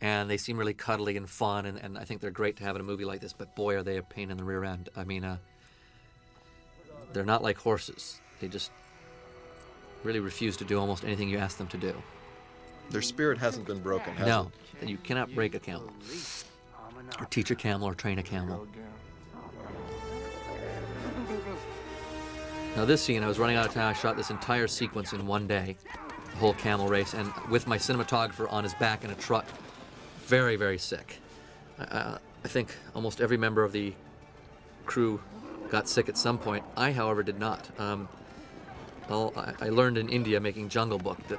and they seem really cuddly and fun and, and I think they're great to have in a movie like this, but boy are they a pain in the rear end. I mean uh, they're not like horses. They just really refuse to do almost anything you ask them to do. Their spirit hasn't been broken, has No, and you cannot break a camel. Or teach a camel or train a camel. Now this scene, I was running out of time. I shot this entire sequence in one day, the whole camel race, and with my cinematographer on his back in a truck, very, very sick. Uh, I think almost every member of the crew got sick at some point. I, however, did not. Um, I, I learned in India making Jungle Book that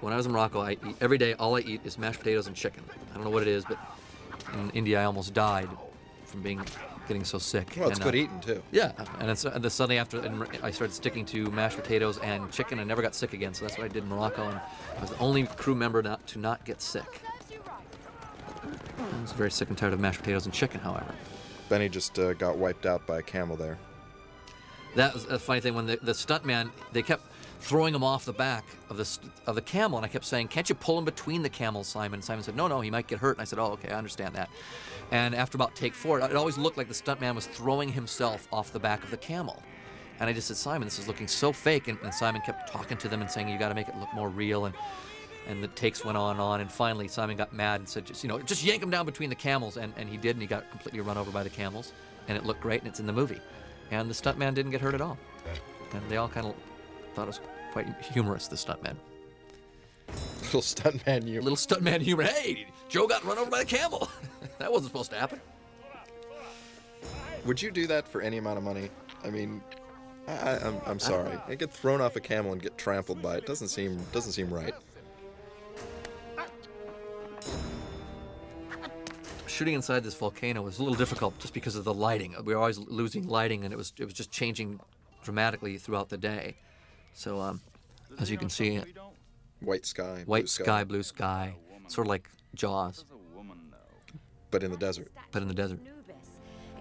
when I was in Morocco, I eat, every day all I eat is mashed potatoes and chicken. I don't know what it is, but in India I almost died from being getting so sick. Well, it's And, good uh, eating, too. Yeah, and it's, and the Sunday after, and I started sticking to mashed potatoes and chicken. I never got sick again, so that's what I did in Morocco, and I was the only crew member not, to not get sick. I was very sick and tired of mashed potatoes and chicken, however. Benny just uh, got wiped out by a camel there. That was a funny thing when the, the stuntman they kept throwing him off the back of the of the camel, and I kept saying, "Can't you pull him between the camels, Simon?" Simon said, "No, no, he might get hurt." And I said, "Oh, okay, I understand that." And after about take four, it always looked like the stuntman was throwing himself off the back of the camel. And I just said, Simon, this is looking so fake. And, and Simon kept talking to them and saying, you got to make it look more real. And and the takes went on and on. And finally, Simon got mad and said, just you know, just yank him down between the camels. And, and he did, and he got completely run over by the camels. And it looked great, and it's in the movie. And the stuntman didn't get hurt at all. And they all kind of thought it was quite humorous, the stuntman. Little stuntman humor. Little stuntman humor. Hey, Joe got run over by a camel. that wasn't supposed to happen. Would you do that for any amount of money? I mean, I, I, I'm, I'm sorry. I get thrown off a camel and get trampled by it. Doesn't seem doesn't seem right. Shooting inside this volcano was a little difficult just because of the lighting. We were always losing lighting, and it was it was just changing dramatically throughout the day. So, um, as you can see, White sky. white blue sky, blue sky, sort of like Jaws, but in the desert. but in the desert.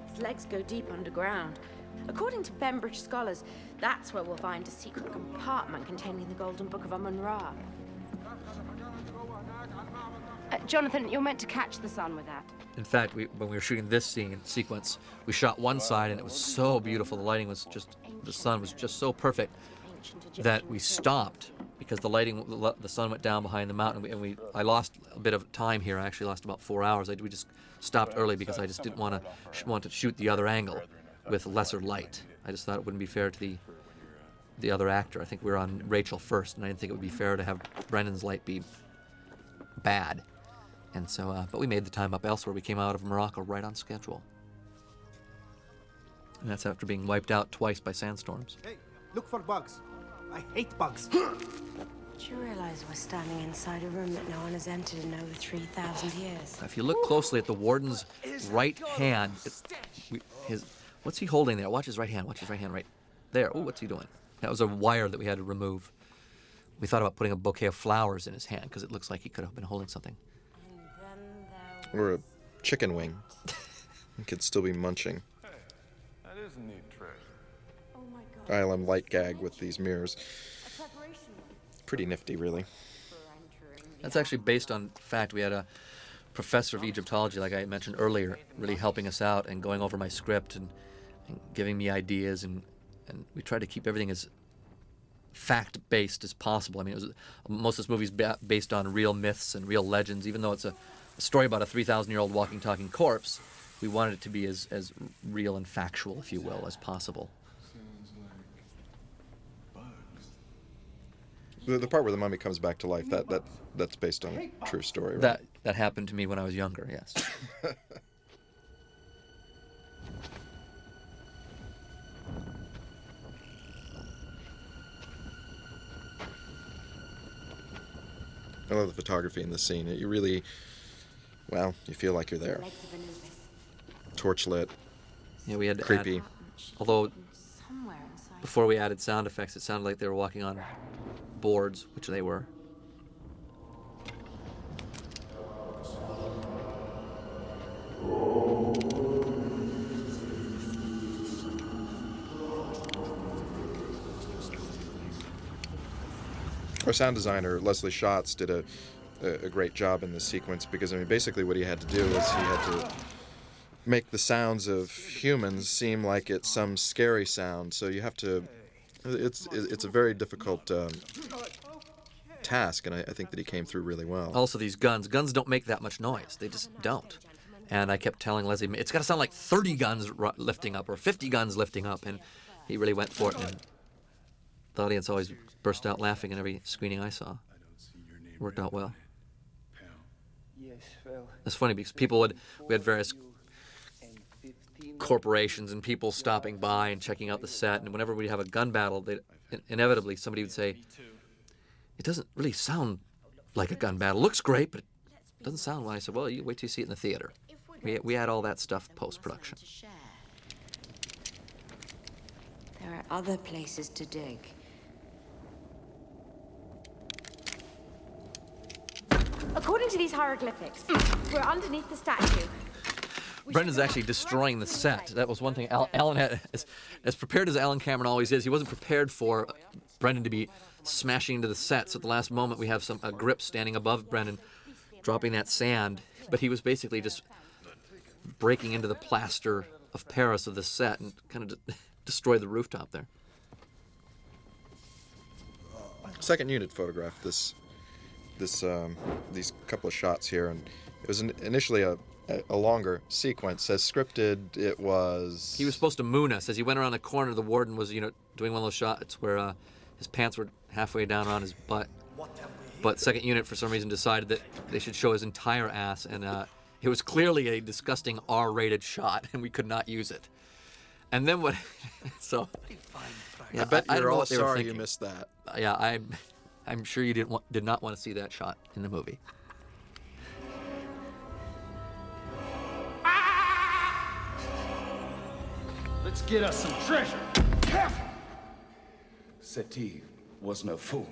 Its legs go deep underground. According to Bembridge scholars, that's where we'll find a secret compartment containing the Golden Book of Amun Ra. Uh, Jonathan, you're meant to catch the sun with that. In fact, we, when we were shooting this scene sequence, we shot one side and it was so beautiful. The lighting was just, the sun was just so perfect that we stopped because the lighting, the sun went down behind the mountain, and we, and we I lost a bit of time here. I actually lost about four hours. I, we just stopped early because I just didn't want to sh- want to shoot the other angle with lesser light. I just thought it wouldn't be fair to the the other actor. I think we were on Rachel first, and I didn't think it would be fair to have Brendan's light be bad. And so, uh, but we made the time up elsewhere. We came out of Morocco right on schedule. And that's after being wiped out twice by sandstorms. Hey, look for bugs. I hate bugs. Do you realize we're standing inside a room that no one has entered in over 3,000 years? If you look closely at the warden's right hand, it, his, what's he holding there? Watch his right hand. Watch his right hand right there. Oh, what's he doing? That was a wire that we had to remove. We thought about putting a bouquet of flowers in his hand because it looks like he could have been holding something. Or a chicken wing. he could still be munching. That is neat trick. ILM light gag with these mirrors. Pretty nifty, really. That's actually based on fact. We had a professor of Egyptology, like I mentioned earlier, really helping us out and going over my script and, and giving me ideas, and, and we tried to keep everything as fact-based as possible. I mean, was, most of this movie's ba- based on real myths and real legends, even though it's a, a story about a 3,000-year-old walking, talking corpse. We wanted it to be as, as real and factual, if you will, as possible. The, the part where the mummy comes back to life, that, that that's based on a true story, right? That that happened to me when I was younger. Yes. I love the photography in this scene. You really, well, you feel like you're there. Torch lit. Yeah, we had to creepy. Add, although before we added sound effects, it sounded like they were walking on boards, which they were. Our sound designer Leslie Shatz did a, a, great job in this sequence because I mean basically what he had to do is he had to make the sounds of humans seem like it's some scary sound. So you have to. It's it's a very difficult um, task, and I, I think that he came through really well. Also, these guns. Guns don't make that much noise. They just don't. And I kept telling Leslie, it's got to sound like 30 guns r- lifting up or 50 guns lifting up, and he really went for it. And the audience always burst out laughing in every screening I saw. Worked out well. Well. It's funny because people would we had various corporations and people stopping by and checking out the set, and whenever we'd have a gun battle, they inevitably somebody would say, "It doesn't really sound like a gun battle. Looks great, but it doesn't sound well." I said, "Well, you wait till you see it in the theater." We we had all that stuff post production. There are other places to dig. According to these hieroglyphics, we're underneath the statue. Brendan's actually destroying the set. That was one thing Al- Allan had, as, as prepared as Allan Cameron always is, he wasn't prepared for Brendan to be smashing into the set. So at the last moment, we have some a grip standing above Brendan, dropping that sand. But he was basically just breaking into the plaster of Paris of the set and kind of de- destroyed the rooftop there. Second unit photographed this this um, these couple of shots here, and it was an, initially a, a, a longer sequence. As scripted, it was. He was supposed to moon us as he went around the corner. The warden was, you know, doing one of those shots where uh, his pants were halfway down around his butt. But second unit, for some reason, decided that they should show his entire ass, and uh, it was clearly a disgusting R-rated shot, and we could not use it. And then what? so. I bet don't you're know all what they were sorry you missed that. Yeah, I'm. I'm sure you didn't want, did not want to see that shot in the movie. Let's get us some treasure. Careful! Seti was no fool.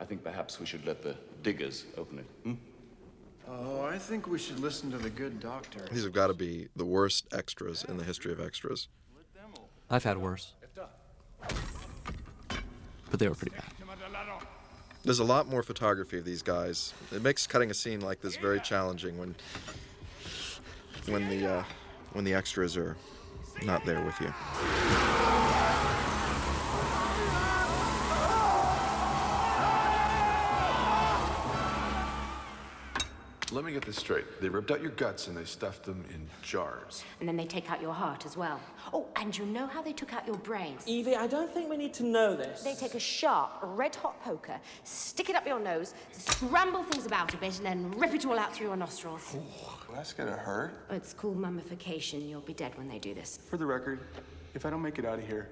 I think perhaps we should let the diggers open it. Hmm? Oh, I think we should listen to the good doctor. These have got to be the worst extras in the history of extras. I've had worse. But they were pretty bad. There's a lot more photography of these guys. It makes cutting a scene like this very challenging when when the uh, when the extras are not there with you. Let me get this straight. They ripped out your guts and they stuffed them in jars. And then they take out your heart as well. Oh, and you know how they took out your brains? Evie, I don't think we need to know this. They take a sharp, red hot poker, stick it up your nose, scramble things about a bit, and then rip it all out through your nostrils. Well, that's gonna hurt. It's called mummification. You'll be dead when they do this. For the record, if I don't make it out of here,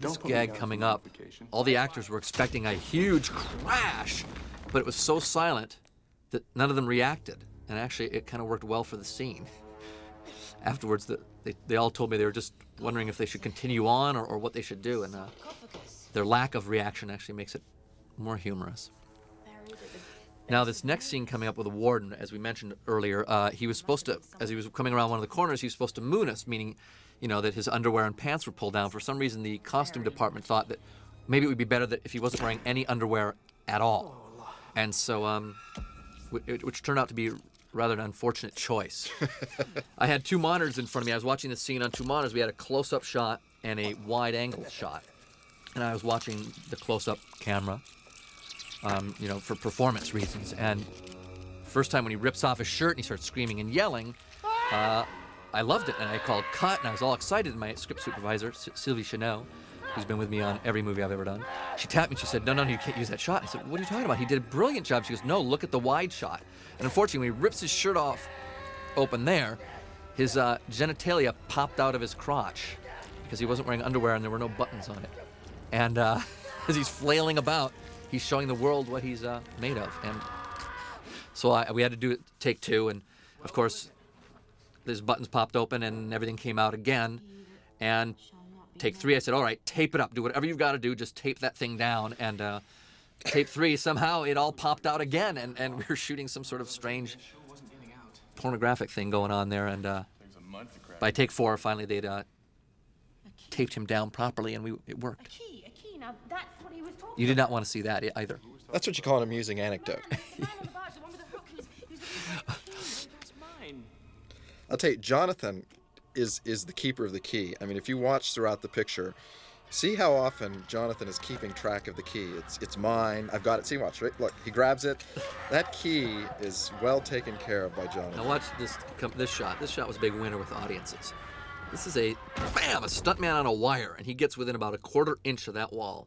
This don't put gag coming up, all the actors were expecting a huge crash, but it was so silent that none of them reacted. And actually, it kind of worked well for the scene. Afterwards, the, they, they all told me they were just wondering if they should continue on or, or what they should do. And uh, their lack of reaction actually makes it more humorous. Now, this next scene coming up with the warden, as we mentioned earlier, uh, he was supposed to, as he was coming around one of the corners, he was supposed to moon us, meaning, you know, that his underwear and pants were pulled down. For some reason, the costume department thought that maybe it would be better that if he wasn't wearing any underwear at all. And so, um, which turned out to be rather an unfortunate choice. I had two monitors in front of me. I was watching the scene on two monitors. We had a close-up shot and a wide-angle shot, and I was watching the close-up camera, um, you know, for performance reasons. And first time when he rips off his shirt and he starts screaming and yelling, uh, I loved it, and I called cut, and I was all excited. And my script supervisor, Sylvie Chanel, who's been with me on every movie I've ever done, she tapped me. She said, "No, no, you can't use that shot." I said, "What are you talking about? He did a brilliant job." She goes, "No, look at the wide shot." And unfortunately, when he rips his shirt off, open there, his uh, genitalia popped out of his crotch because he wasn't wearing underwear and there were no buttons on it. And uh, as he's flailing about, he's showing the world what he's uh, made of. And so I, we had to do take two, and of course, his buttons popped open and everything came out again. And take three, I said, all right, tape it up. Do whatever you've got to do. Just tape that thing down. And uh, tape three, somehow it all popped out again. And, and we were shooting some sort of strange pornographic thing going on there. And uh, by take four, finally they'd uh, taped him down properly and we it worked. Key, a key. Now that's what he was talking You did not want to see that e- either. That's what you call an amusing anecdote. I'll tell you, Jonathan is is the keeper of the key. I mean, if you watch throughout the picture, see how often Jonathan is keeping track of the key. It's it's mine. I've got it. See, watch. Right? Look, he grabs it. That key is well taken care of by Jonathan. Now watch this this shot. This shot was a big winner with audiences. This is a bam, a stuntman on a wire, and he gets within about a quarter inch of that wall.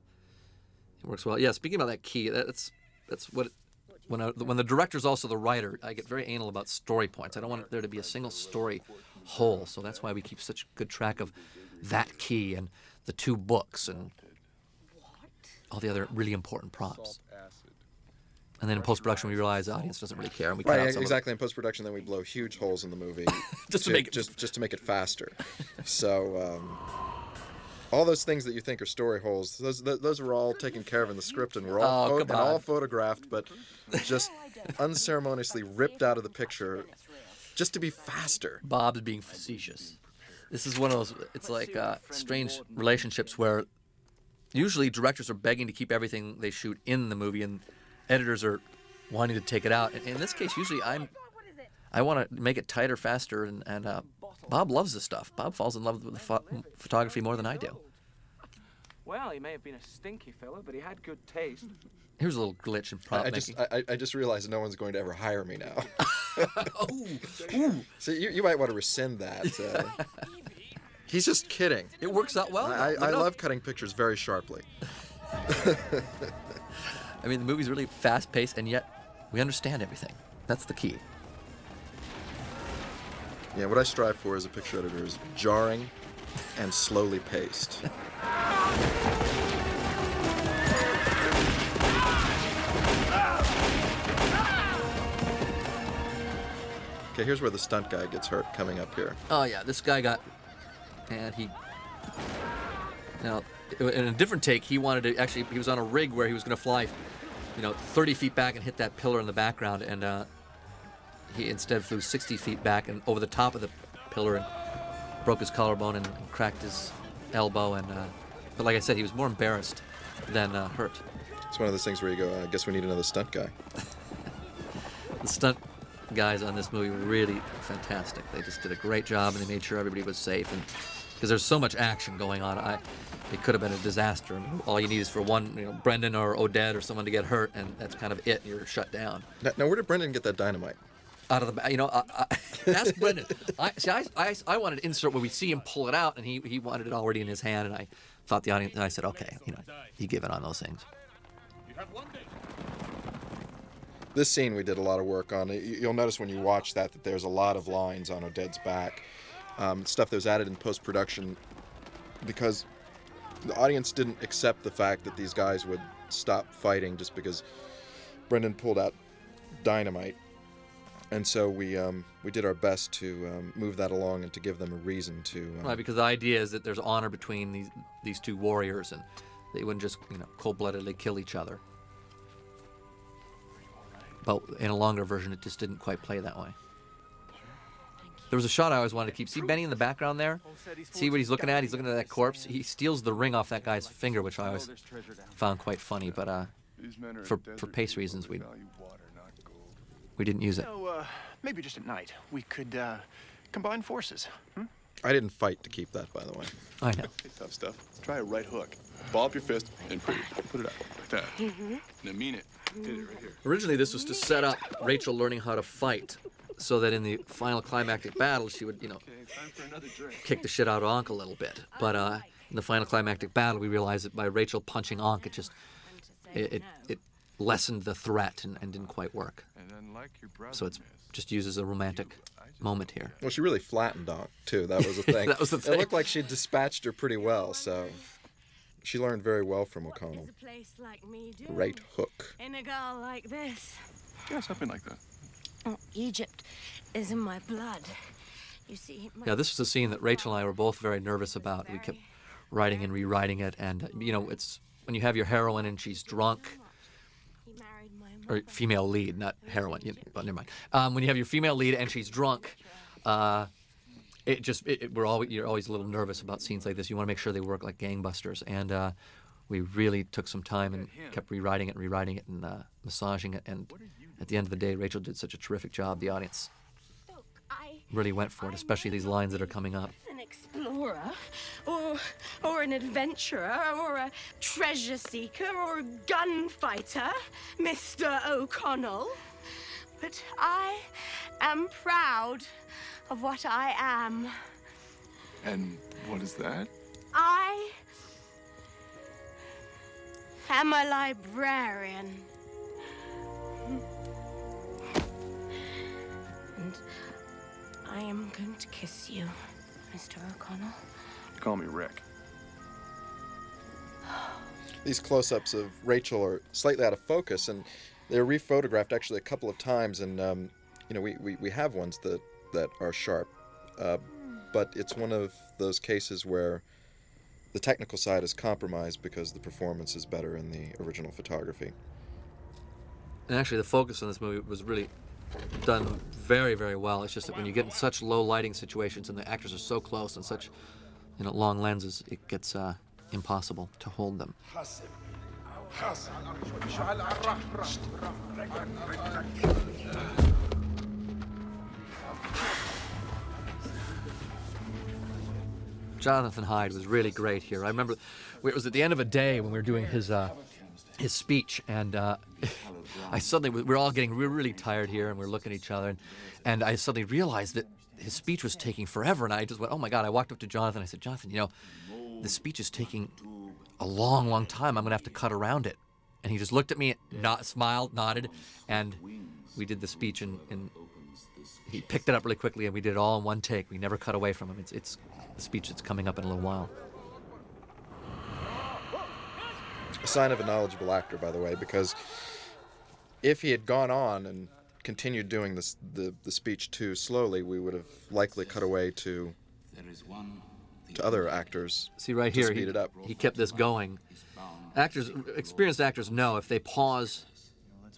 It works well. Yeah. Speaking about that key, that's that's what. When, I, when the director's also the writer, I get very anal about story points. I don't want there to be a single story hole, so that's why we keep such good track of that key and the two books and all the other really important props. And then in post production, we realize the audience doesn't really care, and we cut Right, out some of it. exactly. In post production, then we blow huge holes in the movie Just to make it- just just to make it faster. so um, all those things that you think are story holes, those those were all taken care of in the script, and were all Oh, pho- and all photographed, but just unceremoniously ripped out of the picture, just to be faster. Bob's being facetious. This is one of those. It's like uh, strange relationships where usually directors are begging to keep everything they shoot in the movie, and editors are wanting to take it out. And in this case, usually I'm. I want to make it tighter, faster, and, and uh, Bob loves this stuff. Bob falls in love with the pho- photography more than I do. Well, he may have been a stinky fella, but he had good taste. Here's a little glitch in prop I making. just I, I just realized no one's going to ever hire me now. Ooh. So you, you might want to rescind that. Uh, he's just kidding. It works out well. I. I, I Look it up. love cutting pictures very sharply. I mean, the movie's really fast paced, and yet we understand everything. That's the key. Yeah, what I strive for as a picture editor is jarring and slowly paced. Okay, here's where the stunt guy gets hurt coming up here. Oh yeah, this guy got, and he. Now, in a different take, he wanted to actually. He was on a rig where he was going to fly, you know, 30 feet back and hit that pillar in the background, and uh, he instead flew 60 feet back and over the top of the pillar and broke his collarbone and, cracked his elbow. And uh, but like I said, he was more embarrassed than uh, hurt. It's one of those things where you go, I guess we need another stunt guy. The stunt guys on this movie were really fantastic. They just did a great job, and they made sure everybody was safe. And because there's so much action going on, I it could have been a disaster. Mean, all you need is for one, you know, Brendan or Oded or someone to get hurt, and that's kind of it. You're shut down. Now, now where did Brendan get that dynamite? Out of the, you know, I, I, ask Brendan. I, see, I, I, I wanted to insert where we see him pull it out, and he, he wanted it already in his hand, and I thought the audience, and I said, okay, you know, you give it on those things. This scene we did a lot of work on. You- You'll notice when you watch that that there's a lot of lines on Oded's back, um, stuff that was added in post production because the audience didn't accept the fact that these guys would stop fighting just because Brendan pulled out dynamite, and so we um, we did our best to um, move that along and to give them a reason to. Um, Right, because the idea is that there's honor between these these two warriors, and they wouldn't just you know cold-bloodedly kill each other. But in a longer version, it just didn't quite play that way. There was a shot I always wanted to keep. See Benny in the background there? See what he's looking at? He's looking at that corpse. He steals the ring off that guy's finger, which I always found quite funny. But uh, for for pace reasons, we we didn't use it. So, uh, maybe just at night we could uh, combine forces. Hmm? I didn't fight to keep that, by the way. I know. Tough stuff. Try a right hook. Ball up your fist and put it, put it out like that. Now mean it. Hit it right here. Originally, this was to set up Rachel learning how to fight, so that in the final climactic battle, she would, you know, kick the shit out of Anck a little bit. But uh, in the final climactic battle, we realized that by Rachel punching Anck, it just it it, it lessened the threat and, and didn't quite work. And then like your brother, So it's just used as a romantic moment here. Well, she really flattened Donk too. That was the thing. That was the thing. It looked like she dispatched her pretty well, so she learned very well from O'Connell. place like me do? Right hook. In a girl like this. Yeah, something like that. Oh, Egypt is in my blood. You see, my Yeah, this was a scene that Rachel and I were both very nervous about. We kept writing and rewriting it, and you know, it's when you have your heroine and she's drunk, or female lead, not heroine. You, well, never mind. Um, when you have your female lead and she's drunk, uh, it just it, it- we're always you're always a little nervous about scenes like this. You want to make sure they work like gangbusters, and uh, we really took some time and kept rewriting it and rewriting it and uh, massaging it. And at the end of the day, Rachel did such a terrific job. The audience really went for it, especially these lines that are coming up. an explorer, or or an adventurer, or a treasure seeker, or a gunfighter, Mr. O'Connell. But I am proud of what I am. And what is that? I am a librarian. I am going to kiss you, Mr. O'Connell. Call me Rick. These close-ups of Rachel are slightly out of focus, and they're rephotographed actually a couple of times. And um, you know, we, we, we have ones that that are sharp, uh, but it's one of those cases where the technical side is compromised because the performance is better in the original photography. And actually, the focus on this movie was really done very, very well. It's just that when you get in such low lighting situations and the actors are so close and such, you know, long lenses, it gets uh, impossible to hold them. Jonathan Hyde was really great here. I remember it was at the end of a day when we were doing his uh, his speech, and uh, I suddenly we we're all getting we were really tired here, and we are looking at each other, and, and I suddenly realized that his speech was taking forever, and I just went, oh my god! I walked up to Jonathan. I said, Jonathan, you know, the speech is taking a long, long time. I'm gonna have to cut around it. And he just looked at me, not smiled, nodded, and we did the speech, and, and he picked it up really quickly, and we did it all in one take. We never cut away from him. It's it's the speech that's coming up in a little while. A sign of a knowledgeable actor, by the way, because if he had gone on and continued doing this the, the speech too slowly, we would have likely cut away to to other actors. See right to here, speed he, it up. he kept this going. Actors, experienced actors know if they pause,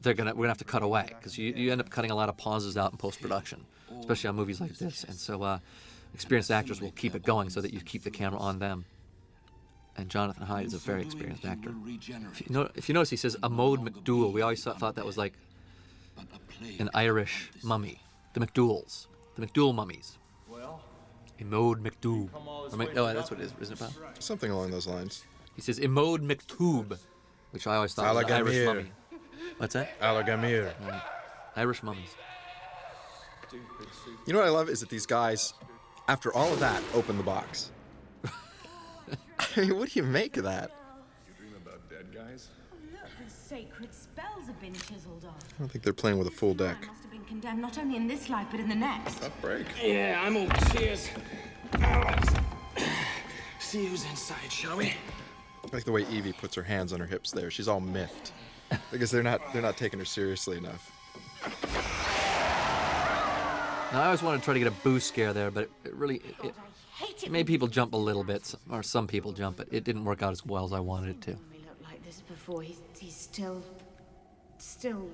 they're gonna we're gonna have to cut away because you, you end up cutting a lot of pauses out in post production, especially on movies like this. And so, uh, experienced actors will keep it going so that you keep the camera on them. And Jonathan Hyde is a very experienced actor. If you, know, if you notice, he says Amode McDool. We always thought, thought that was like an Irish mummy. The McDouals, the McDool mummies. Well, Emode McDoob. Or Mc- oh, that's what it is, isn't it, Bob? Something along those lines. He says Emode McToob, which I always thought was an Irish Alagamir. mummy. What's that? Alagamir. Right. Um, Irish mummies. You know what I love is that these guys, after all of that, open the box. I mean, what do you make of that? Dream about dead guys? Oh, look, the sacred spells have been chiseled off. I don't think they're playing with a full deck. Must have been condemned not only in this life but in the next. Tough break. Yeah, I'm all tears. See who's inside, shall we? I like the way Evie puts her hands on her hips there. She's all miffed because they're not they're not taking her seriously enough. Now, I always wanted to try to get a boo scare there, but it, it really it, it, it made people jump a little bit, or some people jump, but it didn't work out as well as I wanted it to. He looked like this before. He's, he's still. still.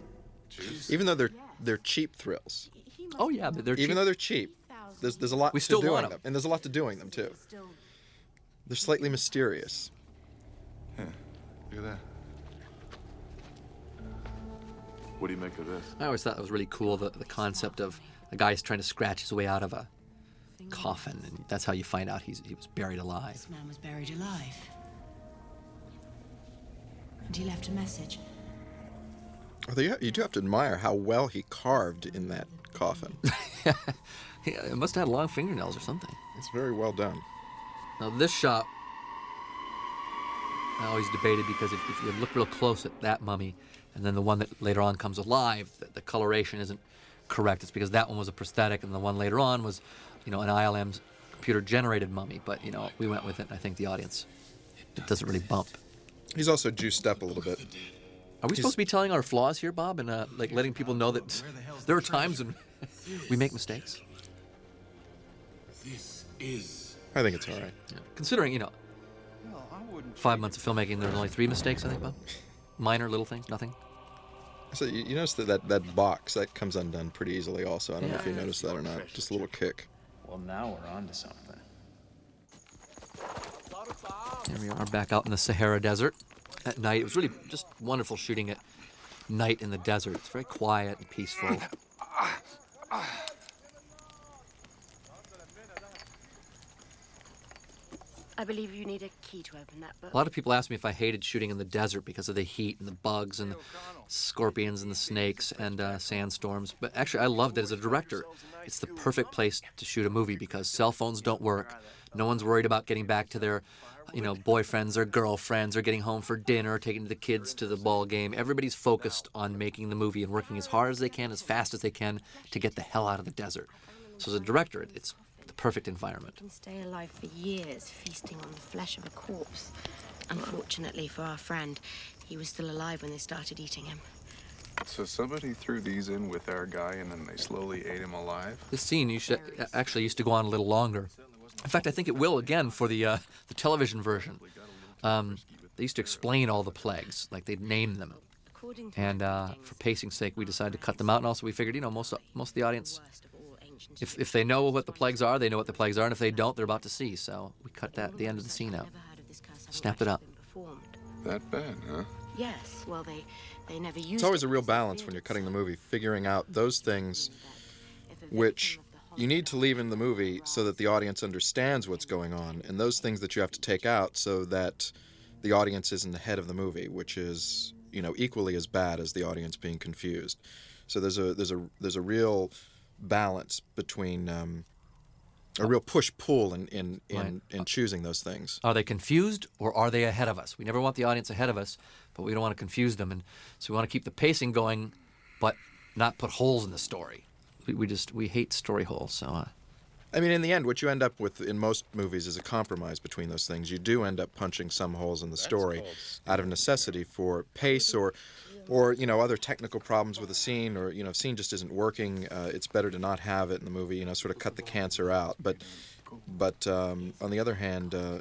Even though they're they're cheap thrills. Oh yeah, but they're cheap. even though they're cheap. There's there's a lot We to still doing want 'em. them, and there's a lot to doing them too. They're slightly mysterious. Yeah, look at that. What do you make of this? I always thought it was really cool the, the concept of a guy's trying to scratch his way out of a coffin, and that's how you find out he's, he was buried alive. This man was buried alive. And he left a message. Although you, you do have to admire how well he carved in that coffin. yeah, it must have had long fingernails or something. It's very well done. Now this shot, I always debated because if, if you look real close at that mummy, and then the one that later on comes alive, the, the coloration isn't correct. It's because that one was a prosthetic, and the one later on was, you know, an ILM computer-generated mummy. But you know, we went with it. I think the audience, it doesn't really bump. He's also juiced up a little bit. Are we supposed to be telling our flaws here, Bob, and uh, like letting people know that there are times when we make mistakes? This is. I think it's all right. Yeah. Considering, you know, five months of filmmaking, there's only three mistakes, I think, Bob. Minor little things, nothing. So you, you notice that, that that box that comes undone pretty easily. Also, I don't know if you noticed that or not. Just a little kick. Well, now we're on to something. Here we are back out in the Sahara Desert at night. It was really just wonderful shooting at night in the desert. It's very quiet and peaceful. I believe you need a key to open that book. A lot of people ask me if I hated shooting in the desert because of the heat and the bugs and the scorpions and the snakes and uh, sandstorms. But actually, I loved it as a director. It's the perfect place to shoot a movie because cell phones don't work. No one's worried about getting back to their, you know, boyfriends or girlfriends or getting home for dinner, or taking the kids to the ball game. Everybody's focused on making the movie and working as hard as they can, as fast as they can to get the hell out of the desert. So as a director, it's the perfect environment. can stay alive for years, feasting on the flesh of a corpse. Unfortunately for our friend, he was still alive when they started eating him. So somebody threw these in with our guy and then they slowly ate him alive? This scene used to, actually used to go on a little longer. In fact, I think it will again for the uh, the television version. Um, they used to explain all the plagues, like they'd name them. And uh, for pacing's sake, we decided to cut them out. And also, we figured, you know, most most of the audience, if if they know what the plagues are, they know what the plagues are, and if they don't, they're about to see. So we cut that the end of the scene out, snapped it up. That bad, huh? Yes, well, they, they never used It's always a real balance when you're cutting the movie, figuring out those things which you need to leave in the movie so that the audience understands what's going on, and those things that you have to take out so that the audience isn't ahead of the movie, which is you know equally as bad as the audience being confused. So there's a there's a there's a real balance between um, a real push pull in in in, Right. in choosing those things. Are they confused or are they ahead of us? We never want the audience ahead of us, but we don't want to confuse them, and so we want to keep the pacing going, but not put holes in the story. We, we just we hate story holes. So uh, I mean, in the end, what you end up with in most movies is a compromise between those things. You do end up punching some holes in the story out of necessity for pace or, or you know, other technical problems with a scene, or you know, if scene just isn't working. Uh, it's better to not have it in the movie. You know, sort of cut the cancer out. But, but um, on the other hand, uh,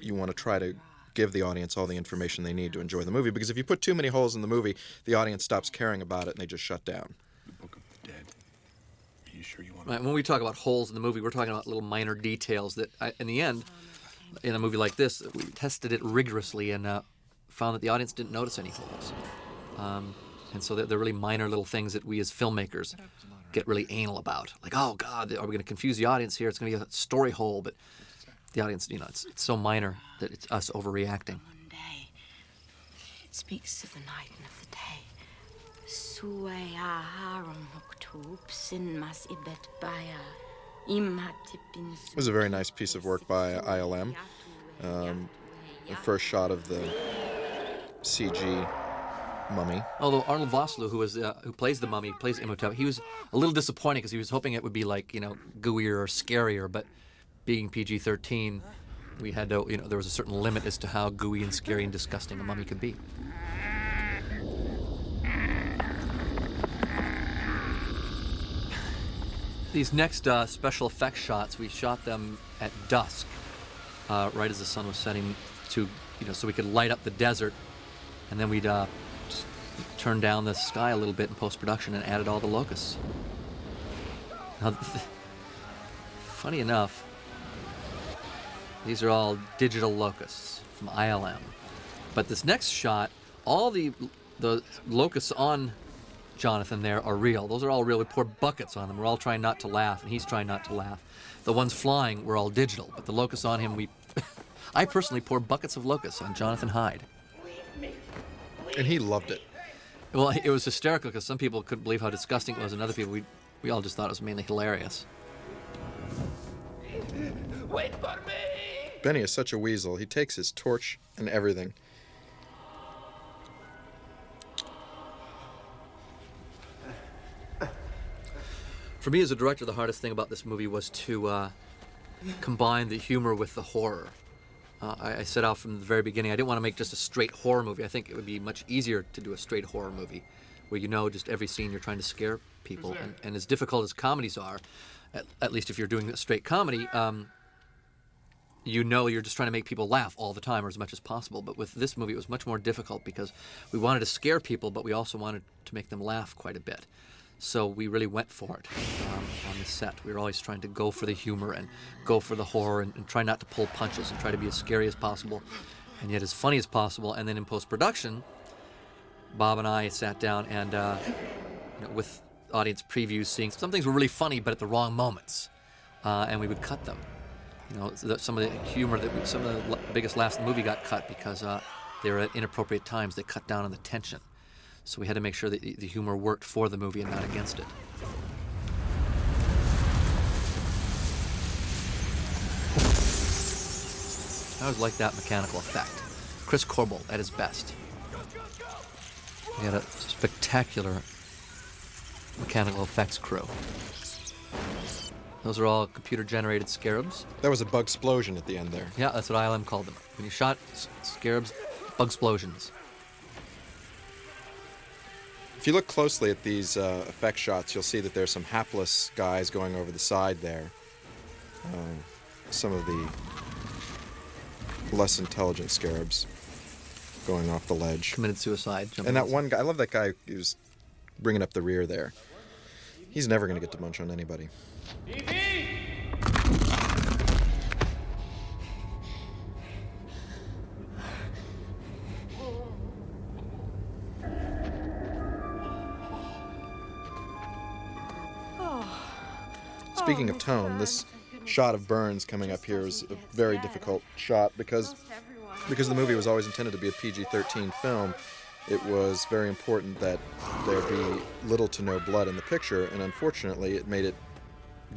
you want to try to give the audience all the information they need to enjoy the movie. Because if you put too many holes in the movie, the audience stops caring about it and they just shut down. Are you sure you want Right, when we talk about holes in the movie, we're talking about little minor details that, I, in the end, in a movie like this, we tested it rigorously and uh, found that the audience didn't notice any holes. Um, and so they're, they're really minor little things that we as filmmakers get really anal about. Like, oh God, are we going to confuse the audience here? It's going to be a story hole, but the audience, you know, it's, it's so minor that it's us overreacting. One day, It speaks of the night and of the day. Sue aharum hoktub sin mas ibet baya. It was a very nice piece of work by ILM. Um, the first shot of the CG mummy. Although Arnold Vosloo, who was uh, who plays the mummy, plays Imhotep, he was a little disappointed because he was hoping it would be like you know gooier or scarier, but being PG-13, we had to you know there was a certain limit as to how gooey and scary and disgusting a mummy could be. These next uh, special effects shots, we shot them at dusk, uh, right as the sun was setting, to you know, so we could light up the desert, and then we'd uh, just turn down the sky a little bit in post production and added all the locusts. Now, funny enough, these are all digital locusts from ILM, but this next shot, all the the locusts on Jonathan there are real. Those are all real. We pour buckets on them. We're all trying not to laugh, and he's trying not to laugh. The ones flying were all digital, but the locusts on him, we. I personally pour buckets of locusts on Jonathan Hyde. And he loved it. Well, it was hysterical because some people couldn't believe how disgusting it was, and other people, we, we all just thought it was mainly hilarious. Wait for me! Benny is such a weasel. He takes his torch and everything. For me as a director, the hardest thing about this movie was to uh, combine the humor with the horror. Uh, I, I set out from the very beginning. I didn't want to make just a straight horror movie. I think it would be much easier to do a straight horror movie, where you know just every scene you're trying to scare people. And, and as difficult as comedies are, at, at least if you're doing a straight comedy, um, you know you're just trying to make people laugh all the time or as much as possible. But with this movie, it was much more difficult because we wanted to scare people, but we also wanted to make them laugh quite a bit. So we really went for it um, on the set. We were always trying to go for the humor and go for the horror and, and try not to pull punches and try to be as scary as possible and yet as funny as possible. And then in post production, Bob and I sat down and uh, you know, with audience previews, seeing some things were really funny, but at the wrong moments, uh, and we would cut them. You know, some of the humor that we, some of the biggest laughs in the movie got cut because uh, they were at inappropriate times. They cut down on the tension. So we had to make sure that the humor worked for the movie and not against it. I always liked that mechanical effect. Chris Corbould at his best. He had a spectacular mechanical effects crew. Those are all computer generated scarabs. That was a bug explosion at the end there. Yeah, that's what ILM called them. When you shot scarabs, bug explosions. If you look closely at these uh, effect shots, you'll see that there's some hapless guys going over the side there. Um, some of the less intelligent scarabs going off the ledge. Committed suicide. And that one guy, I love that guy who's bringing up the rear there. He's never going to get to munch on anybody. Speaking of tone, this shot of Burns coming up here is a very difficult shot because because the movie was always intended to be a PG-13 film. It was very important that there be little to no blood in the picture, and unfortunately, it made it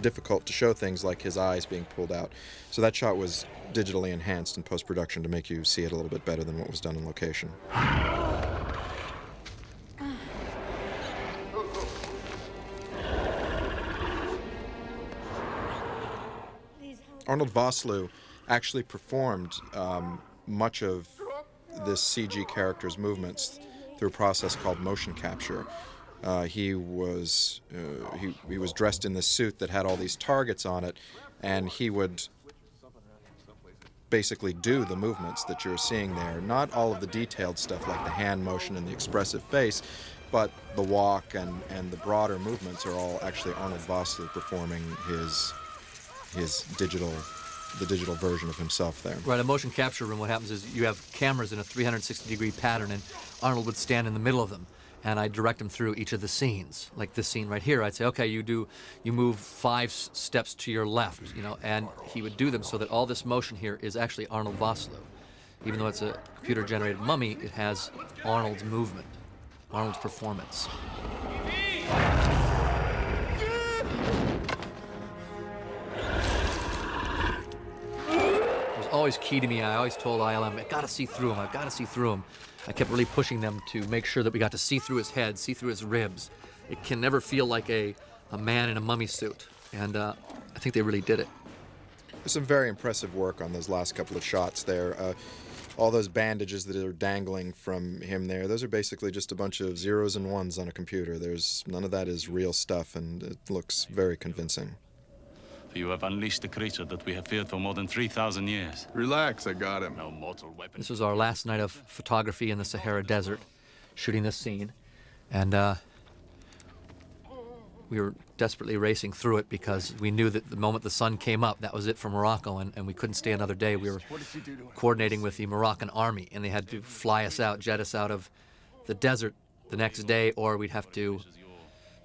difficult to show things like his eyes being pulled out. So that shot was digitally enhanced in post-production to make you see it a little bit better than what was done in location. Arnold Vosloo actually performed um, much of this CG character's movements through a process called motion capture. Uh, he was uh, he, he was dressed in this suit that had all these targets on it, and he would basically do the movements that you're seeing there. Not all of the detailed stuff like the hand motion and the expressive face, but the walk and, and the broader movements are all actually Arnold Vosloo performing his his digital the digital version of himself there. Right, a motion capture room, what happens is you have cameras in a 360 degree pattern, and Arnold would stand in the middle of them, and I'd direct him through each of the scenes. Like this scene right here, I'd say, okay, you do, you move five s- steps to your left, you know, and he would do them so that all this motion here is actually Arnold Vosloo. Even though it's a computer generated mummy, it has Arnold's movement, Arnold's performance. Always key to me. I always told ILM, I gotta see through him, I've gotta see through him. I kept really pushing them to make sure that we got to see through his head, see through his ribs. It can never feel like a, a man in a mummy suit. And uh, I think they really did it. There's some very impressive work on those last couple of shots there. Uh, all those bandages that are dangling from him there, those are basically just a bunch of zeros and ones on a computer. There's none of that is real stuff, and it looks very convincing. You have unleashed the creature that we have feared for more than 3,000 years. Relax, I got him. No mortal weapon. This was our last night of photography in the Sahara Desert, shooting this scene. And uh, we were desperately racing through it because we knew that the moment the sun came up, that was it for Morocco, and, and we couldn't stay another day. We were coordinating with the Moroccan army, and they had to fly us out, jet us out of the desert the next day, or we'd have to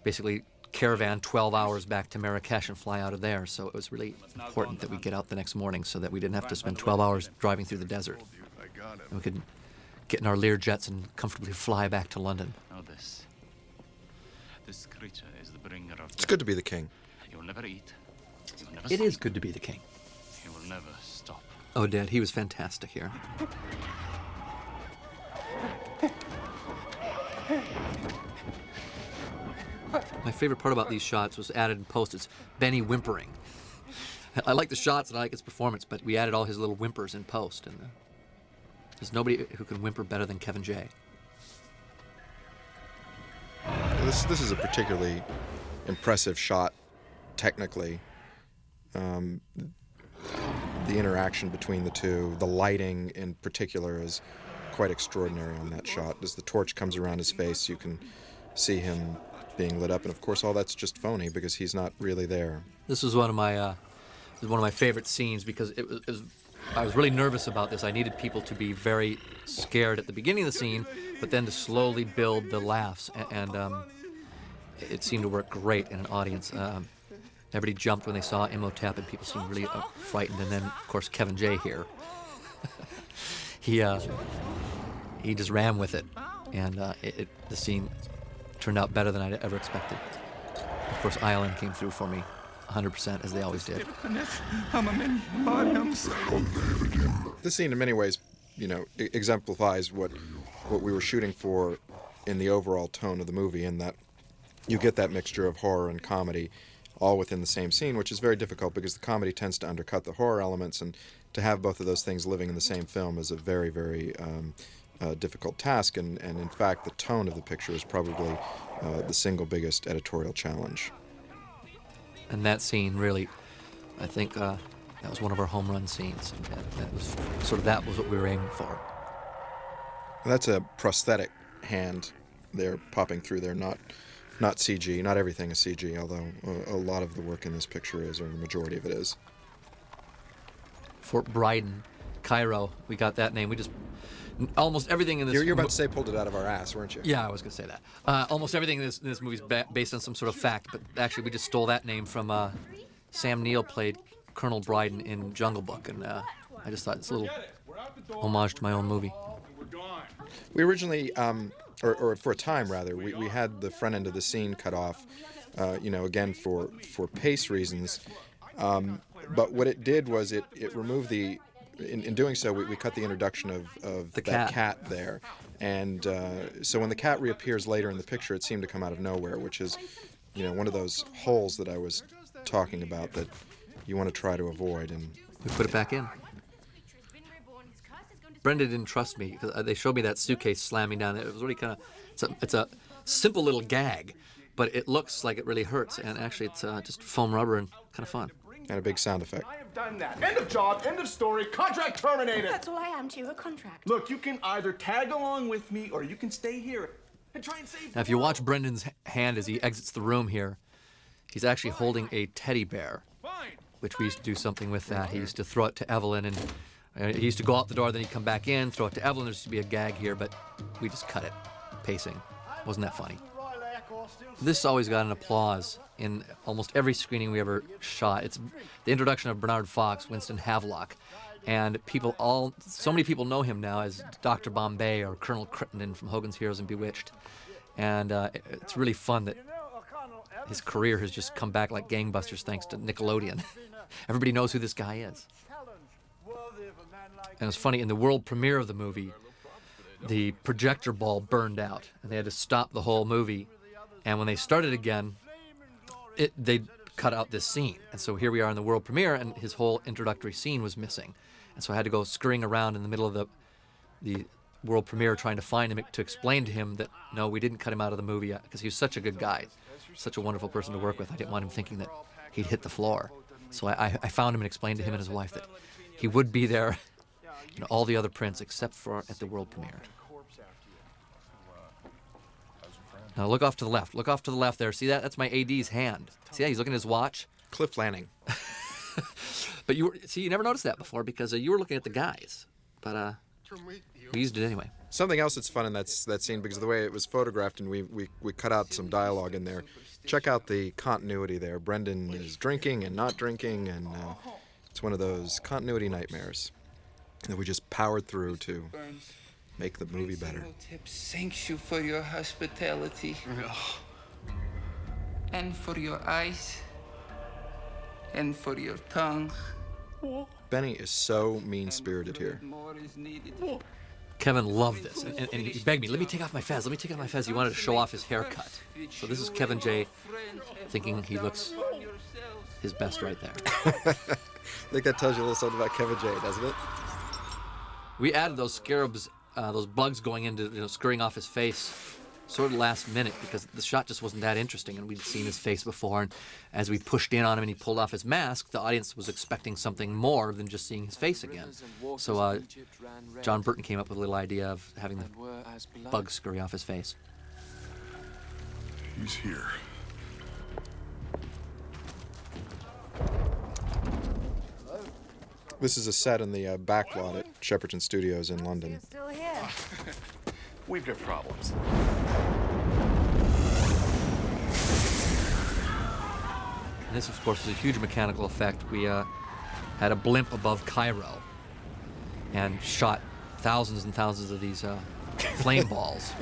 basically caravan 12 hours back to Marrakesh and fly out of there. So it was really important that we get out the next morning so that we didn't have to spend 12 hours driving through the desert. And we could get in our Lear jets and comfortably fly back to London. Know this. This creature is the bringer of It's good to be the king. He will never eat. He will never It sleep. is good to be the king. He will never stop. Oh, Dad, he was fantastic here. My favorite part about these shots was added in post. It's Benny whimpering. I like the shots and I like his performance, but we added all his little whimpers in post, and uh, there's nobody who can whimper better than Kevin J. This this is a particularly impressive shot, technically. Um, the interaction between the two, the lighting in particular, is quite extraordinary on that shot. As the torch comes around his face, you can see him being lit up, and of course, all that's just phony because he's not really there. This was one of my uh, one of my favorite scenes because it was, it was I was really nervous about this. I needed people to be very scared at the beginning of the scene, but then to slowly build the laughs, a- and, um, it seemed to work great in an audience. Um, everybody jumped when they saw Imhotep, and people seemed really uh, frightened. And then, of course, Kevin J here. he uh, he just ran with it, and uh, it, it, the scene turned out better than I'd ever expected. Of course, ILM came through for me 100% as they always did. This scene, in many ways, you know, exemplifies what what we were shooting for in the overall tone of the movie, in that you get that mixture of horror and comedy all within the same scene, which is very difficult because the comedy tends to undercut the horror elements, and to have both of those things living in the same film is a very, very um, uh, difficult task. And, and in fact, the tone of the picture is probably uh, the single biggest editorial challenge. And that scene really, I think uh, that was one of our home run scenes. That, that was sort of that was what we were aiming for. That's a prosthetic hand there popping through there, not not CG. Not everything is CG, although a, a lot of the work in this picture is, or the majority of it is. Fort Brydon, Cairo. We got that name. We just almost everything in this. You're, you're mo- about to say pulled it out of our ass, weren't you? Yeah, I was gonna say that. Uh, almost everything in this, in this movie is ba- based on some sort of fact, but actually we just stole that name from uh, Sam Neill played Colonel Brydon in Jungle Book, and uh, I just thought it's a little homage to my own movie. We originally, um, or, or for a time rather, we, we had the front end of the scene cut off, uh, you know, again for, for pace reasons. Um, but what it did was it, it removed the, in, in doing so, we, we cut the introduction of, of The that cat. there. And uh, so when the cat reappears later in the picture, it seemed to come out of nowhere, which is, you know, one of those holes that I was talking about that you want to try to avoid. And We put it back in. Brenda didn't trust me because they showed me that suitcase slamming down. It was really kind of it's a, it's a simple little gag, but it looks like it really hurts. And actually, it's uh, just foam rubber and kind of fun. And a big sound effect. I have done that. End of job, end of story, contract terminated. That's all I am to you, a contract. Look, you can either tag along with me or you can stay here and try and save Now, if you watch Brendan's hand as he exits the room here, he's actually holding a teddy bear. which we used to do something with that. He used to throw it to Evelyn, and uh, he used to go out the door, then he'd come back in, throw it to Evelyn. There used to be a gag here, but we just cut it. Pacing. Wasn't that funny? This always got an applause in almost every screening we ever shot. It's the introduction of Bernard Fox, Winston Havlock, and people all so many people know him now as Dr. Bombay or Colonel Crittendon from Hogan's Heroes and Bewitched, and uh, it's really fun that his career has just come back like gangbusters thanks to Nickelodeon. Everybody knows who this guy is. And it's funny in the world premiere of the movie, the projector ball burned out, and they had to stop the whole movie. And when they started again, it they cut out this scene, and so here we are in the world premiere, and his whole introductory scene was missing, and so I had to go scurrying around in the middle of the the world premiere trying to find him to explain to him that no, we didn't cut him out of the movie because he was such a good guy, such a wonderful person to work with. I didn't want him thinking that he'd hit the floor, so I, I, found him and explained to him and his wife that he would be there in all the other prints except for at the world premiere. Now look off to the left. Look off to the left there. See that? That's my AD's hand. See that? He's looking at his watch. Cliff Lanning. But you were, see, you never noticed that before because uh, you were looking at the guys. But uh, we used it anyway. Something else that's fun in that that scene because of the way it was photographed and we, we we cut out some dialogue in there. Check out the continuity there. Brendan is drinking and not drinking, and uh, it's one of those continuity nightmares that we just powered through to make the movie better. Tips thanks you for your hospitality. And for your eyes. And for your tongue. Benny is so mean spirited here. More is needed. Kevin loved this, and, and, and he begged me, "Let me take off my fez. Let me take off my fez." He wanted to show off his haircut. So this is Kevin J. thinking he looks his best right there. I think that tells you a little something about Kevin J, doesn't it? We added those scarabs, uh, those bugs going into, you know, scurrying off his face, sort of last minute because the shot just wasn't that interesting, and we'd seen his face before. And as we pushed in on him and he pulled off his mask, the audience was expecting something more than just seeing his face again. So uh, John Berton came up with a little idea of having the bugs scurry off his face. He's here. This is a set in the uh, back lot at Shepperton Studios in London. Still here. We've got problems. This, of course, was a huge mechanical effect. We uh, had a blimp above Cairo and shot thousands and thousands of these uh, flame balls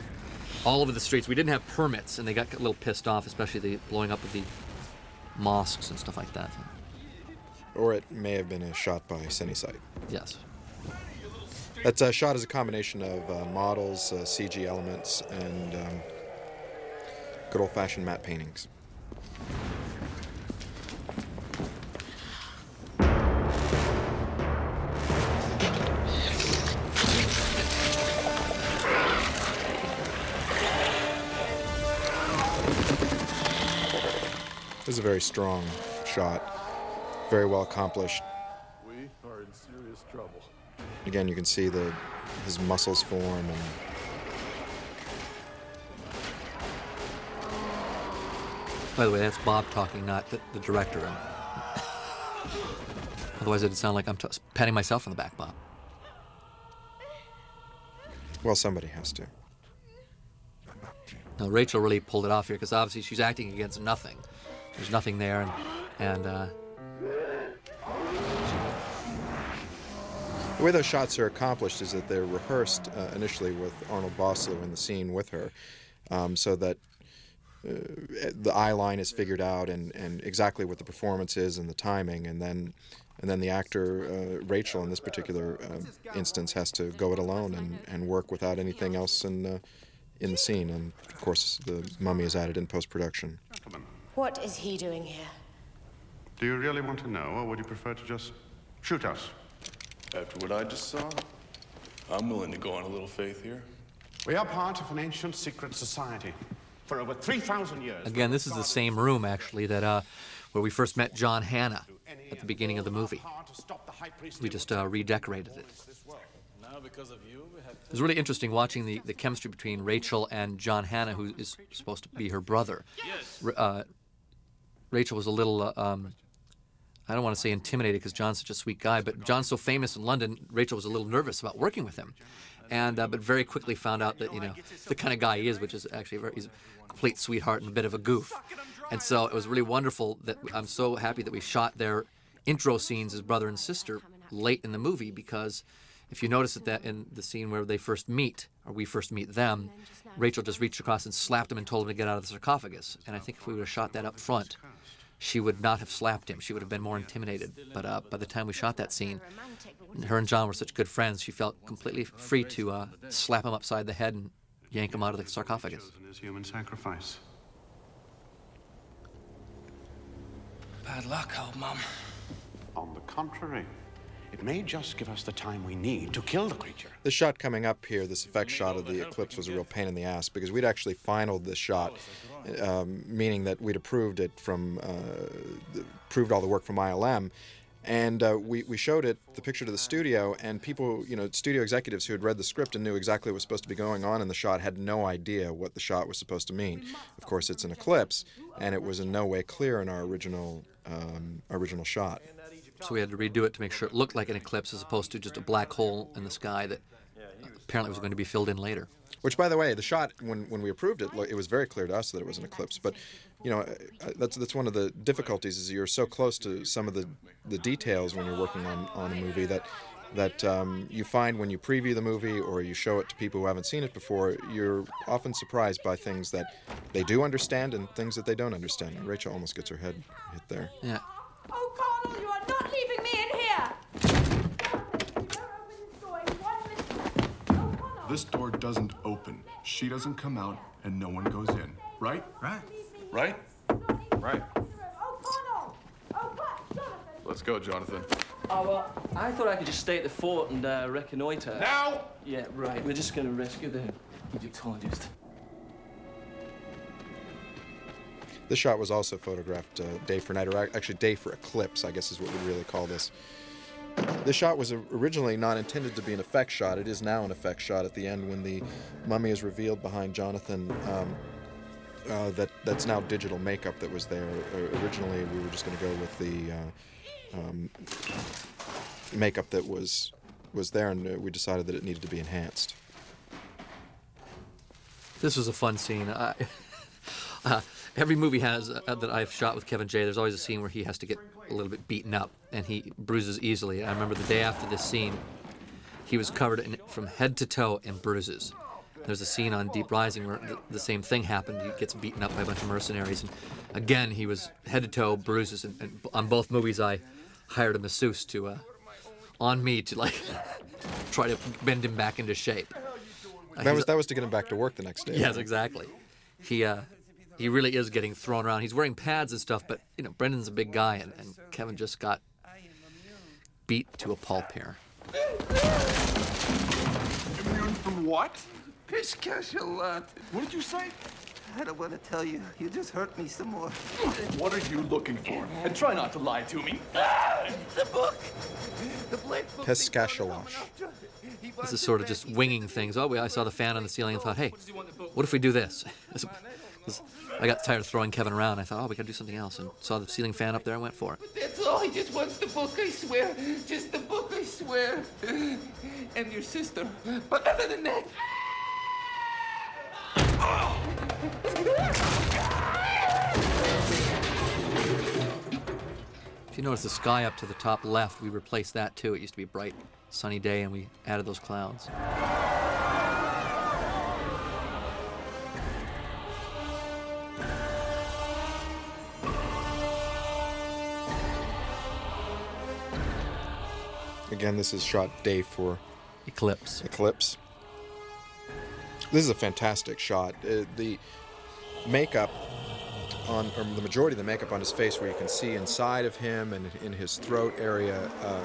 all over the streets. We didn't have permits, and they got a little pissed off, especially the blowing up of the mosques and stuff like that. Or it may have been a shot by Cinesite. Yes. That's uh, shot as a combination of uh, models, uh, CG elements, and um, good old fashioned matte paintings. This is a very strong shot, very well accomplished. We are in serious trouble. Again, you can see the his muscles form and By the way, that's Bob talking, not the, the director. Otherwise, it'd sound like I'm t- patting myself on the back, Bob. well, somebody has to. Now, Rachel really pulled it off here because obviously she's acting against nothing. There's nothing there, and and uh, The way those shots are accomplished is that they're rehearsed uh, initially with Arnold Vosloo in the scene with her, um, so that uh, the eye line is figured out and, and exactly what the performance is and the timing, and then and then the actor uh, Rachel in this particular uh, instance has to go it alone and, and work without anything else in in the scene, and of course the mummy is added in post production. What is he doing here? Do you really want to know, or would you prefer to just shoot us? After what I just saw, I'm willing to go on a little faith here. We are part of an ancient secret society. For over 3,000 years. again, this is the same room actually that uh, where we first met John Hannah at the beginning of the movie. We just uh, redecorated it. Now, because of you, we have It was really interesting watching the, the chemistry between Rachel and John Hannah, who is supposed to be her brother. R- Uh, Rachel was a little uh, um, I don't want to say intimidated because John's such a sweet guy, but John's so famous in London, Rachel was a little nervous about working with him. And, uh, but very quickly found out that, you know, the kind of guy he is, which is actually very, he's a complete sweetheart and a bit of a goof. And so it was really wonderful that I'm so happy that we shot their intro scenes as brother and sister late in the movie because if you notice that, that in the scene where they first meet, or we first meet them, Rachel just reached across and slapped him and told him to get out of the sarcophagus. And I think if we would have shot that up front, she would not have slapped him. She would have been more intimidated. But uh, by the time we shot that scene, her and John were such good friends, she felt completely free to uh, slap him upside the head and yank him out of the sarcophagus. His human sacrifice. Bad luck, old mum. On the contrary, it may just give us the time we need to kill the creature. The shot coming up here, this effect shot of the eclipse, was a real pain in the ass because we'd actually finaled this shot, um, meaning that we'd approved it from, uh, approved all the work from ILM. And uh, we, we showed it, the picture to the studio, and people, you know, studio executives who had read the script and knew exactly what was supposed to be going on in the shot had no idea what the shot was supposed to mean. Of course, it's an eclipse, and it was in no way clear in our original, um, original shot. So we had to redo it to make sure it looked like an eclipse as opposed to just a black hole in the sky that apparently it was going to be filled in later. Which, by the way, the shot when, when we approved it, it was very clear to us that it was an eclipse. But, you know, that's that's one of the difficulties is you're so close to some of the, the details when you're working on, on a movie that that um, you find when you preview the movie or you show it to people who haven't seen it before, you're often surprised by things that they do understand and things that they don't understand. And Rachel almost gets her head hit there. Yeah. Oh, O'Connell, you are not leaving me in here! This door doesn't open. She doesn't come out, and no one goes in. Right? Right. Right? Right. Oh, Let's go, Jonathan. Oh, well, I thought I could just stay at the fort and uh, reconnoiter. Now! Yeah, right. We're just gonna rescue the Egyptologist. This shot was also photographed uh, day for night, or actually day for eclipse, I guess is what we really call this. This shot was originally not intended to be an effect shot. It is now an effect shot at the end when the mummy is revealed behind Jonathan. Um, uh, that that's now digital makeup that was there. Uh, originally, we were just going to go with the uh, um, makeup that was was there, and uh, we decided that it needed to be enhanced. This was a fun scene. I, uh, every movie has uh, that I've shot with Kevin J. There's always a scene where he has to get a little bit beaten up, and he bruises easily. I remember the day after this scene, he was covered in, from head to toe in bruises. There's a scene on Deep Rising where the, the same thing happened. He gets beaten up by a bunch of mercenaries, and again he was head to toe bruises. And, and on both movies, I hired a masseuse to, uh, on me to like try to bend him back into shape. Uh, That was that was to get him back to work the next day. Yes, exactly. He uh, he really is getting thrown around. He's wearing pads and stuff, but you know, Brendan's a big guy, and, and Kevin just got beat to a pulp here. Immune from what? Piscatulate. What did you say? I don't want to tell you. You just hurt me some more. What are you looking for? And try not to lie to me. The book. The Blake book. Pescashalosh. This is sort of just winging things. Oh, I saw the fan on the ceiling and thought, hey, what if we do this? I got tired of throwing Kevin around. I thought, oh, we got to do something else, and saw the ceiling fan up there and went for it. That's all. He just wants the book, I swear. Just the book, I swear. And your sister. But other than that. If you notice the sky up to the top left, we replaced that too. It used to be a bright, sunny day, and we added those clouds. Again, this is shot day for Eclipse. Eclipse. This is a fantastic shot. Uh, the makeup on, or the majority of the makeup on his face, where you can see inside of him and in his throat area, uh,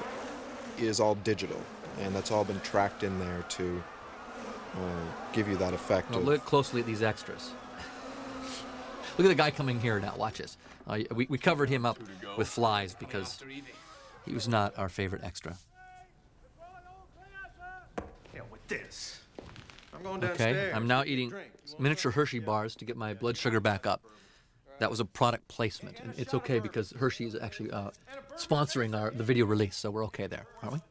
is all digital, and that's all been tracked in there to uh, give you that effect. Of- look closely at these extras. look at the guy coming here now. Watch this. Uh, we, we covered him up with flies because he was not our favorite extra. This. I'm going Okay, I'm now eating miniature Hershey bars to get my blood sugar back up. That was a product placement. And it's okay because Hershey is actually uh, sponsoring our the video release, so we're okay there, aren't we?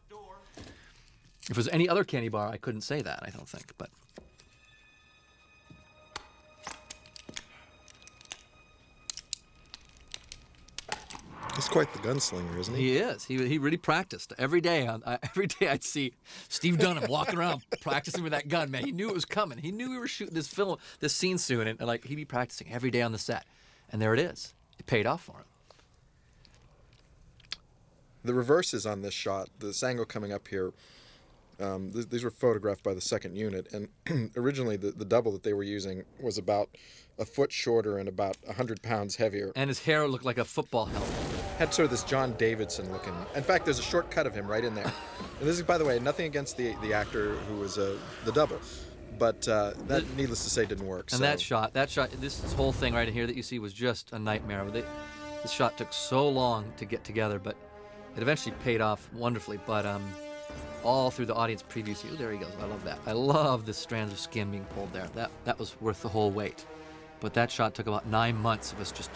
If it was any other candy bar, I couldn't say that. I don't think, but. He's quite the gunslinger, isn't he? He is. He, he really practiced every day. On, uh, every day I'd see Steve Dunham walking around practicing with that gun. Man, he knew it was coming. He knew we were shooting this film, this scene soon, and, and like he'd be practicing every day on the set. And there it is. It paid off for him. The reverses on this shot, this angle coming up here, um, th- these were photographed by the second unit, and originally the, the double that they were using was about a foot shorter and about 100 pounds heavier. And his hair looked like a football helmet. Had sort of this John Davidson looking. In fact, there's a short cut of him right in there. and this is, by the way, nothing against the the actor who was uh, the double, but uh, that, needless to say, didn't work. And so. that shot, that shot, this, this whole thing right here that you see was just a nightmare. They, this shot took so long to get together, but it eventually paid off wonderfully. But um, all through the audience preview, see, oh, there he goes. I love that. I love the strands of skin being pulled there. That that was worth the whole wait. But that shot took about nine months of us just,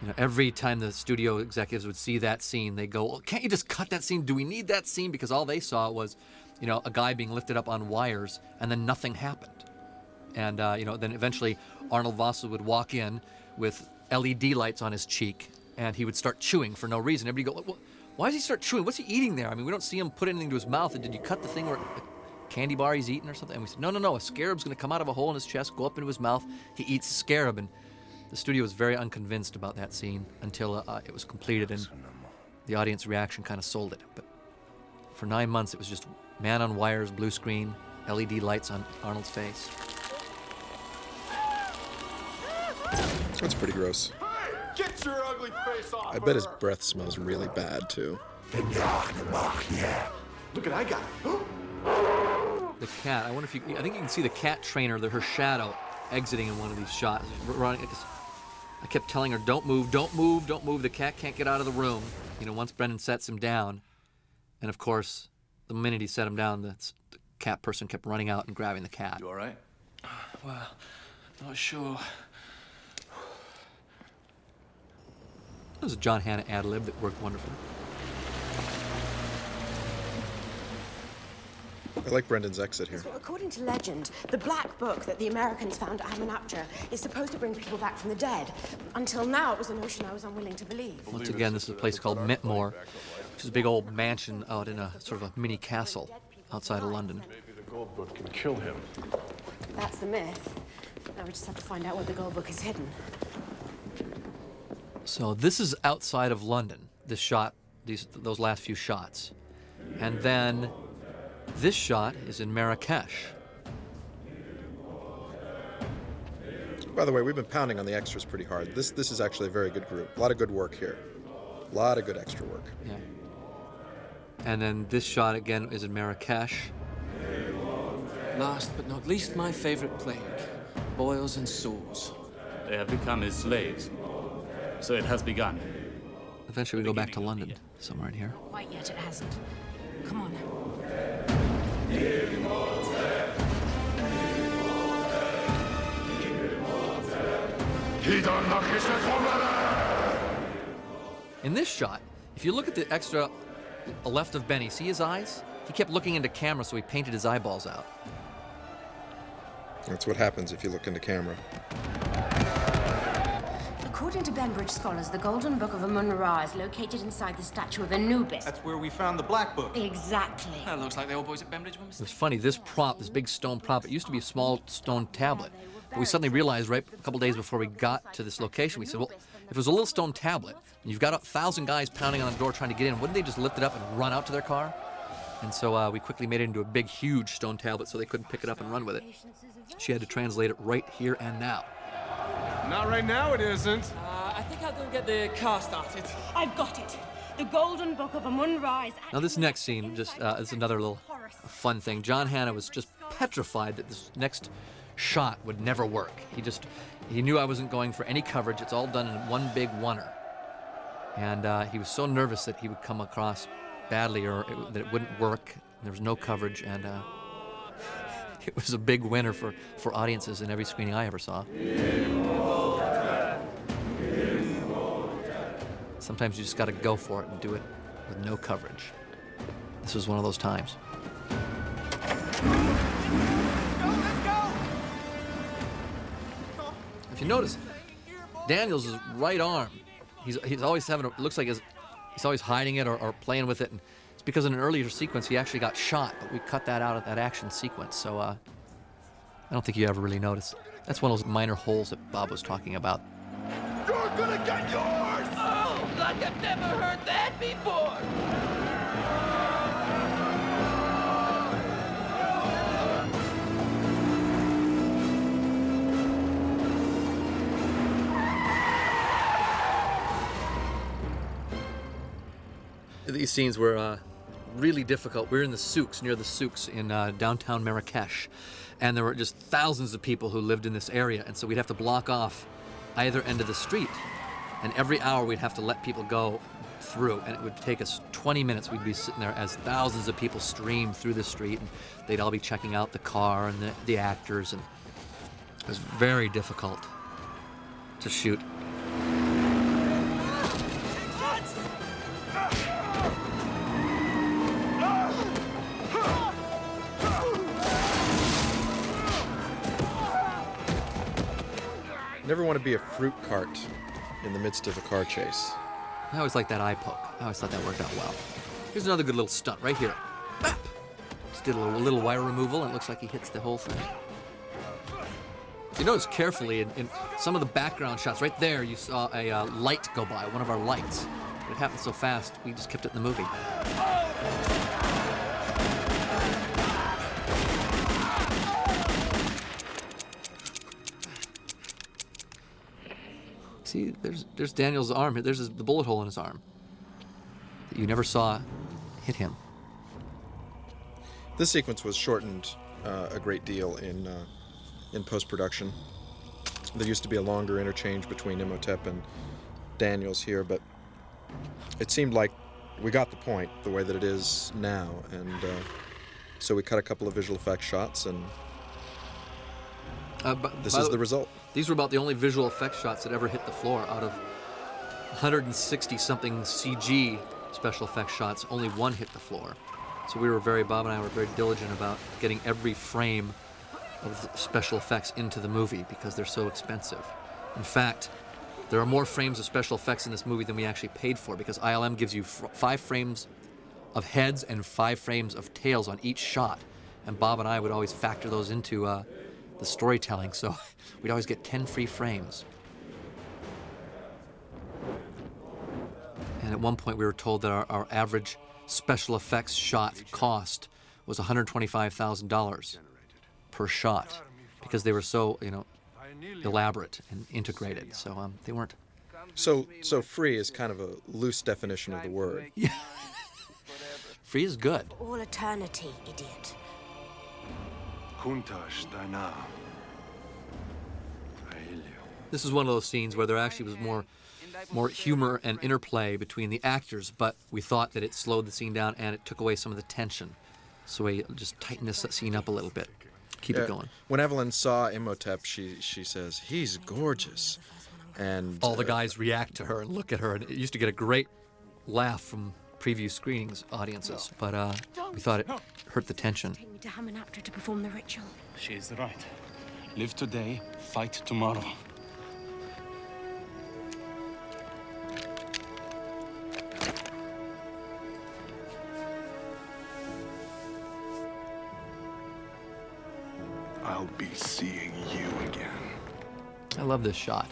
you know, every time the studio executives would see that scene, they go, well, "Can't you just cut that scene? Do we need that scene?" Because all they saw was, you know, a guy being lifted up on wires, and then nothing happened. And uh, you know, then eventually Arnold Vosloo would walk in with LED lights on his cheek, and he would start chewing for no reason. Everybody go, "What- "Why does he start chewing? What's he eating there?" I mean, we don't see him put anything to his mouth. And did you cut the thing where a candy bar he's eating or something? And we said, "No, no, no. A scarab's going to come out of a hole in his chest, go up into his mouth. He eats the scarab." And the studio was very unconvinced about that scene until uh, it was completed, and the audience reaction kind of sold it. But for nine months, it was just man on wires, blue screen, LED lights on Arnold's face. That's pretty gross. Get your ugly face off! I bet his breath smells really bad too. Look at I got it. The cat. I wonder if you. I think you can see the cat trainer, the, her shadow, exiting in one of these shots. r- Running. I guess- I kept telling her, "Don't move, don't move, don't move." The cat can't get out of the room. You know, once Brendan sets him down, and of course, the minute he set him down, the, the cat person kept running out and grabbing the cat. You all right? Well, not sure. That was a John Hannah ad lib that worked wonderfully. I like Brendan's exit here. So, according to legend, the black book that the Americans found at Hamunaptra is supposed to bring people back from the dead. Until now, it was a notion I was unwilling to believe. Once again, this is a place called Mentmore, which is a big old mansion out in a sort of a mini castle outside of London. Maybe the gold book can kill him. That's the myth. Now we just have to find out where the gold book is hidden. So this is outside of London. This shot, these those last few shots, and then this shot is in Marrakesh. By the way, we've been pounding on the extras pretty hard. This this is actually a very good group. A lot of good work here. A lot of good extra work. Yeah. And then this shot again is in Marrakesh. Last but not least, my favorite plague boils and sores. They have become his slaves. So it has begun. Eventually, we go back to London, somewhere in here. Quite yet it hasn't. Come on. In this shot, if you look at the extra left of Benny, see his eyes? He kept looking into camera, so he painted his eyeballs out. That's what happens if you look into camera. According to Bembridge scholars, the Golden Book of Amun-Ra is located inside the statue of Anubis. That's where we found the black book. Exactly. That looks like the old boys at Bembridge were It was funny. This prop, this big stone prop, it used to be a small stone tablet. But we suddenly realized right a couple days before we got to this location, we said, well, if it was a little stone tablet and you've got a thousand guys pounding on the door trying to get in, wouldn't they just lift it up and run out to their car? And so uh, we quickly made it into a big, huge stone tablet so they couldn't pick it up and run with it. She had to translate it right here and now. Not right now, it isn't. Uh, I think I'll go get the car started. I've got it. The Golden Book of Amun-Ra is Now this next scene, just uh, is another little fun thing. John Hannah was just petrified that this next shot would never work. He just he knew I wasn't going for any coverage. It's all done in one big oneer, and uh, he was so nervous that he would come across badly or it, that it wouldn't work. There was no coverage, and uh, it was a big winner for for audiences in every screening I ever saw. Sometimes you just got to go for it and do it with no coverage. This was one of those times. If you notice, Daniels' right arm, he's, he's always having, a, looks like his, he's always hiding it or, or playing with it. And because in an earlier sequence he actually got shot, but we cut that out of that action sequence. So uh, I don't think you ever really noticed. That's one of those minor holes that Bob was talking about. You're gonna get yours! Oh, like I've never heard that before! These scenes were uh, really difficult. We were in the souks, near the souks in uh, downtown Marrakesh, and there were just thousands of people who lived in this area, and so we'd have to block off either end of the street, and every hour we'd have to let people go through, and it would take us 20 minutes. We'd be sitting there as thousands of people streamed through the street, and they'd all be checking out the car and the, the actors, and it was very difficult to shoot. Never want to be a fruit cart in the midst of a car chase. I always like that eye poke. I always thought that worked out well. Here's another good little stunt right here. Bap! Just did a little, little wire removal, and it looks like he hits the whole thing. You notice carefully, in, in some of the background shots, right there, you saw a uh, light go by, one of our lights. It happened so fast, we just kept it in the movie. See, there's there's Daniel's arm. There's his, the bullet hole in his arm that you never saw hit him. This sequence was shortened uh, a great deal in uh, in post production. There used to be a longer interchange between Imhotep and Daniels here, but it seemed like we got the point the way that it is now, and uh, so we cut a couple of visual effects shots, and Uh, but this is the result. These were about the only visual effects shots that ever hit the floor out of 160 something CG special effects shots. Only one hit the floor. So we were very, Bob and I were very diligent about getting every frame of special effects into the movie because they're so expensive. In fact, there are more frames of special effects in this movie than we actually paid for because ILM gives you f- five frames of heads and five frames of tails on each shot. And Bob and I would always factor those into uh, the storytelling, so we'd always get 10 free frames. And at one point, we were told that our, our average special effects shot cost was $125,000 per shot because they were so, you know, elaborate and integrated. So um, they weren't. So, so free is kind of a loose definition of the word. Yeah. free is good. All eternity, idiot. Kuntash Dana. This is one of those scenes where there actually was more, more humor and interplay between the actors, but we thought that it slowed the scene down and it took away some of the tension. So we just tightened this scene up a little bit. Keep Yeah, it going. When Evelyn saw Imhotep, she she says he's gorgeous, and All the uh, guys react to her and look at her, and it used to get a great laugh from preview screenings audiences, but uh, we thought it hurt the tension. Take me to Hamunaptra to perform the ritual. She is right. Live today, fight tomorrow. I'll be seeing you again. I love this shot.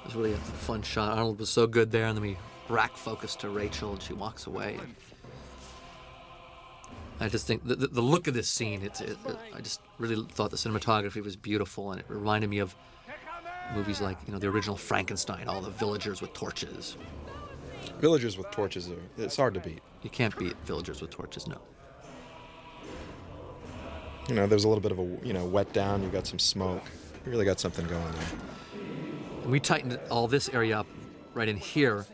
It was really a fun shot. Arnold was so good there, and then we rack focus to Rachel, and she walks away. I just think the, the, the look of this scene, it's, it, it- I just really thought the cinematography was beautiful, and it reminded me of movies like, you know, the original Frankenstein, all the villagers with torches. Villagers with torches are it's hard to beat. You can't beat villagers with torches, no. You know, there's a little bit of a you know wet down. You got some smoke. You really got something going there. And we tightened all this area up right in here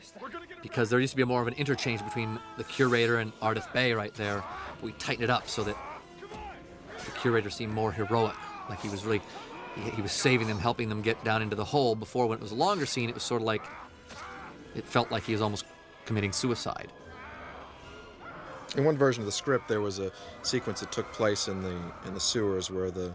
because there used to be more of an interchange between the curator and Ardeth Bay right there. We tightened it up so that the curator seemed more heroic, like he was really he, he was saving them, helping them get down into the hole. Before, when it was a longer scene, it was sort of like it felt like he was almost committing suicide. In one version of the script, there was a sequence that took place in the in the sewers where the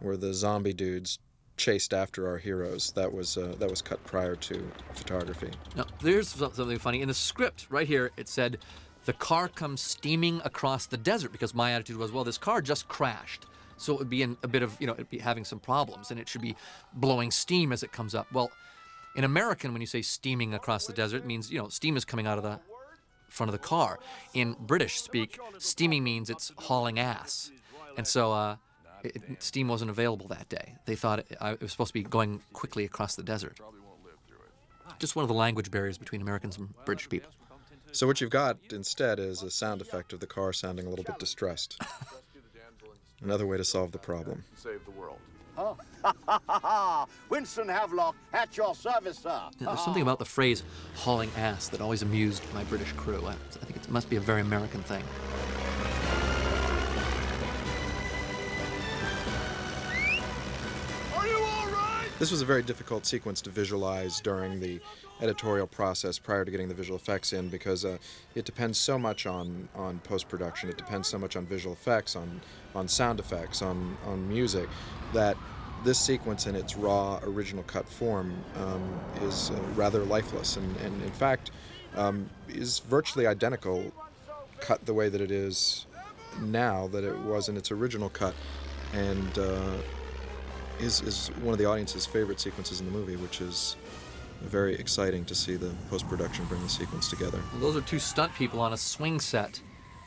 where the zombie dudes chased after our heroes. That was uh, that was cut prior to photography. Now, there's something funny. In the script, right here, it said, the car comes steaming across the desert because my attitude was, well, this car just crashed. So it would be in a bit of, you know, it'd be having some problems and it should be blowing steam as it comes up. Well, in American, when you say steaming across the desert, it means, you know, steam is coming out of the front of the car. In British speak, steaming means it's hauling ass. And so uh, it, steam wasn't available that day. They thought it, it was supposed to be going quickly across the desert. Just one of the language barriers between Americans and British people. So what you've got instead is a sound effect of the car sounding a little bit distressed. Another way to solve the problem. Save the world. Winston Havlock, at your service, sir. There's something about the phrase hauling ass that always amused my British crew. I, I think it must be a very American thing. Are you all right? This was a very difficult sequence to visualize during the editorial process prior to getting the visual effects in because uh, it depends so much on, on post production. It depends so much on visual effects, on on sound effects, on on music, that this sequence in its raw original cut form um, is uh, rather lifeless and, and in fact um, is virtually identical cut the way that it is now that it was in its original cut and uh, is, is one of the audience's favorite sequences in the movie, which is very exciting to see the post production bring the sequence together. Well, those are two stunt people on a swing set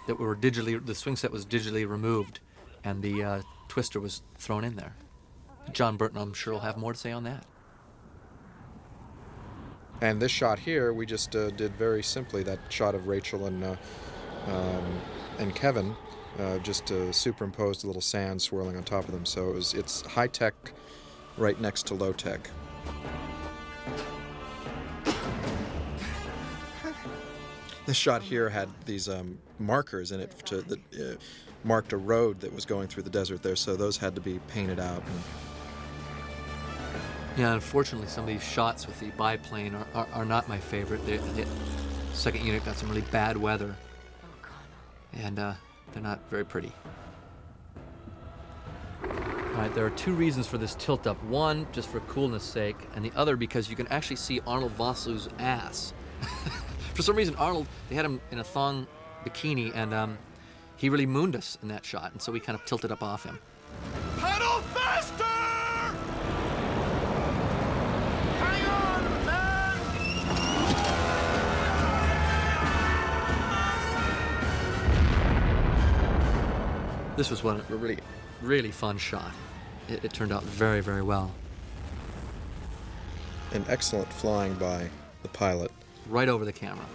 that were digitally. The swing set was digitally removed, and the uh, twister was thrown in there. John Berton, I'm sure, will have more to say on that. And this shot here, we just uh, did very simply that shot of Rachel and uh, um, and Kevin, uh, just uh, superimposed a little sand swirling on top of them. So it was, it's high tech, right next to low tech. This shot here had these um, markers in it to, that uh, marked a road that was going through the desert there. So those had to be painted out. And Yeah, unfortunately, some of these shots with the biplane are, are, are not my favorite. They, the second unit got some really bad weather, and uh, they're not very pretty. All right, there are two reasons for this tilt up. One, just for coolness sake, and the other because you can actually see Arnold Vosloo's ass. for some reason, Arnold, they had him in a thong bikini, and um, he really mooned us in that shot, and so we kind of tilted up off him. Pedal faster! Hang on, man! This was one a really, really fun shot. It, it turned out very, very well. an excellent flying by the pilot. Right over the camera.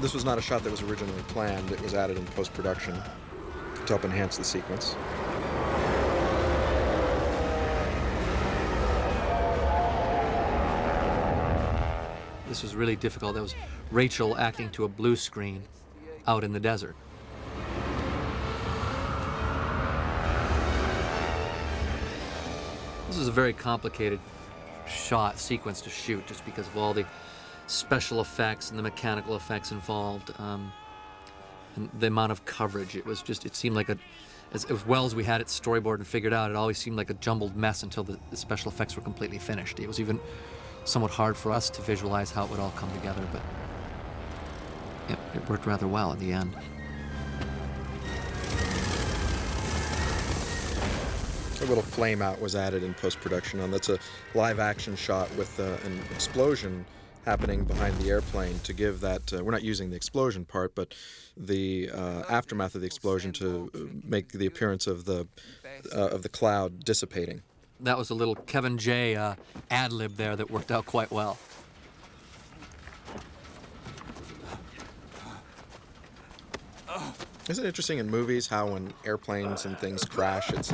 This was not a shot that was originally planned. It was added in post production to help enhance the sequence. This was really difficult. That was Rachel acting to a blue screen out in the desert. This is a very complicated shot sequence to shoot just because of all the special effects and the mechanical effects involved um, and the amount of coverage. It was just, it seemed like a, as, as well as we had it storyboard and figured out, it always seemed like a jumbled mess until the, the special effects were completely finished. It was even somewhat hard for us to visualize how it would all come together, but it, it worked rather well in the end. A little flame out was added in post production on that's a live action shot with uh, an explosion happening behind the airplane to give that uh, we're not using the explosion part but the uh, aftermath of the explosion to uh, make the appearance of the uh, of the cloud dissipating That was a little Kevin J uh, ad lib there that worked out quite well. Isn't it interesting in movies how when airplanes and things crash it's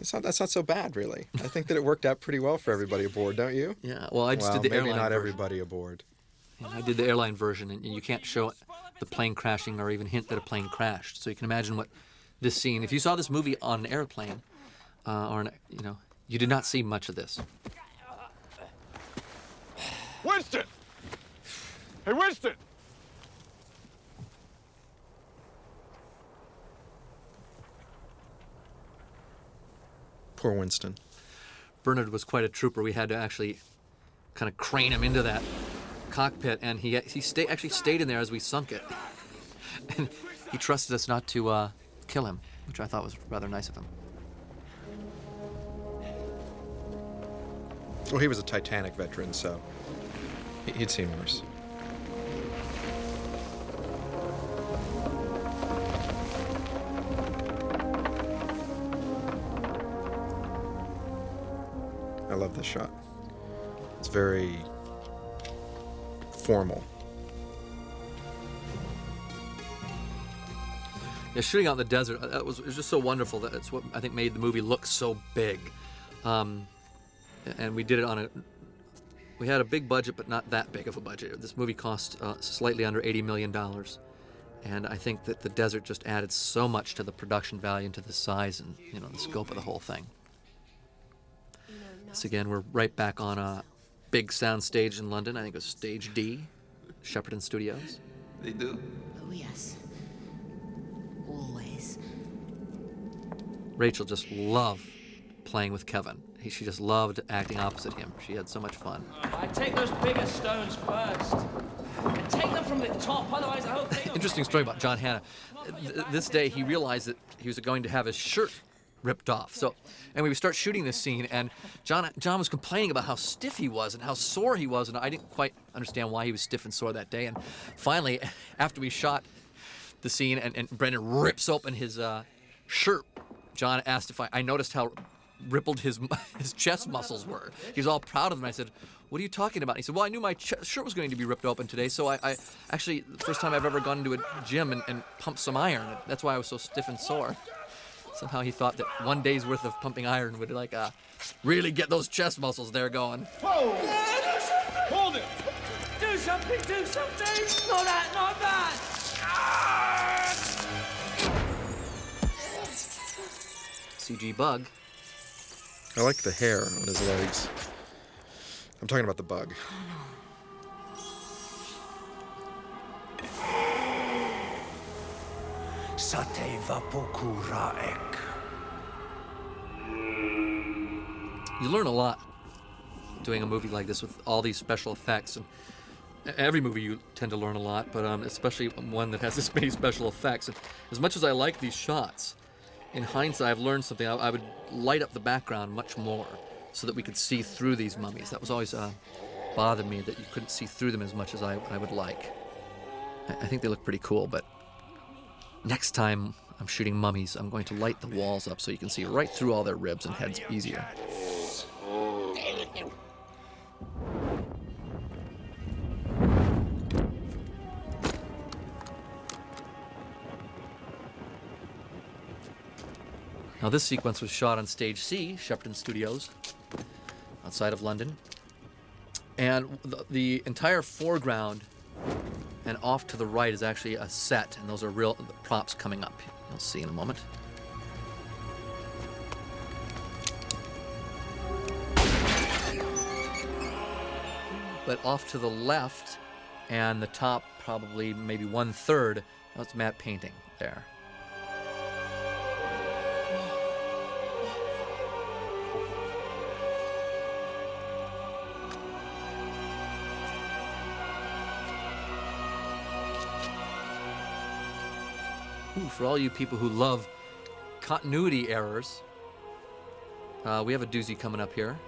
it's not, that's not so bad, really. I think that it worked out pretty well for everybody aboard, don't you? Yeah, well, I just did the maybe airline not version. everybody aboard. And I did the airline version, and you can't show the plane crashing or even hint that a plane crashed. So you can imagine what this scene. If you saw this movie on an airplane, uh, or an, you know, you did not see much of this. Winston! Hey, Winston! Poor Winston. Bernard was quite a trooper. We had to actually kind of crane him into that cockpit, and he he stay, actually stayed in there as we sunk it. and he trusted us not to uh, kill him, which I thought was rather nice of him. Well, he was a Titanic veteran, so he- he'd seen worse. Love this shot. It's very formal. Yeah, shooting out in the desert, uh, that was, it was just so wonderful. That it's what I think made the movie look so big. Um, and we did it on a. We had a big budget, but not that big of a budget. This movie cost uh, slightly under $80 million. And I think that the desert just added so much to the production value and to the size and you know the scope of the whole thing. This again, we're right back on a big sound stage in London. I think it was Stage D, Shepperton Studios. They do. Oh, yes. Always. Rachel just loved playing with Kevin. He, she just loved acting opposite him. She had so much fun. I take those bigger stones first. And take them from the top, otherwise the whole thing. Interesting story about John Hannah. Th- This day, he realized that he was going to have his shirt ripped off. So, and we start shooting this scene, and John John was complaining about how stiff he was and how sore he was, and I didn't quite understand why he was stiff and sore that day. And finally, after we shot the scene, and, and Brendan rips open his uh, shirt, John asked if I, I noticed how rippled his his chest muscles were. He was all proud of them. I said, "What are you talking about?" And He said, "Well, I knew my ch- shirt was going to be ripped open today, so I, I actually the first time I've ever gone into a gym and, and pumped some iron. That's why I was so stiff and sore." Somehow he thought that one day's worth of pumping iron would like uh, really get those chest muscles there going. Whoa! Hold it! Do something, do something! Not that, not that! CG bug. I like the hair on his legs. I'm talking about the bug. Sateva Pokuraek. You learn a lot doing a movie like this with all these special effects and every movie you tend to learn a lot but um, especially one that has this many special effects. And as much as i like these shots in hindsight i've learned something. I, I would light up the background much more so that we could see through these mummies. That was always uh, bothered me that you couldn't see through them as much as i, I would like. I, I think they look pretty cool but next time i'm shooting mummies i'm going to light the walls up so you can see right through all their ribs and heads easier Now, this sequence was shot on Stage C, Shepperton Studios, outside of London. And the, the entire foreground and off to the right is actually a set, and those are real props coming up. You'll see in a moment. But off to the left, and the top, probably maybe one third, that's matte painting there. For all you people who love continuity errors, uh, we have a doozy coming up here.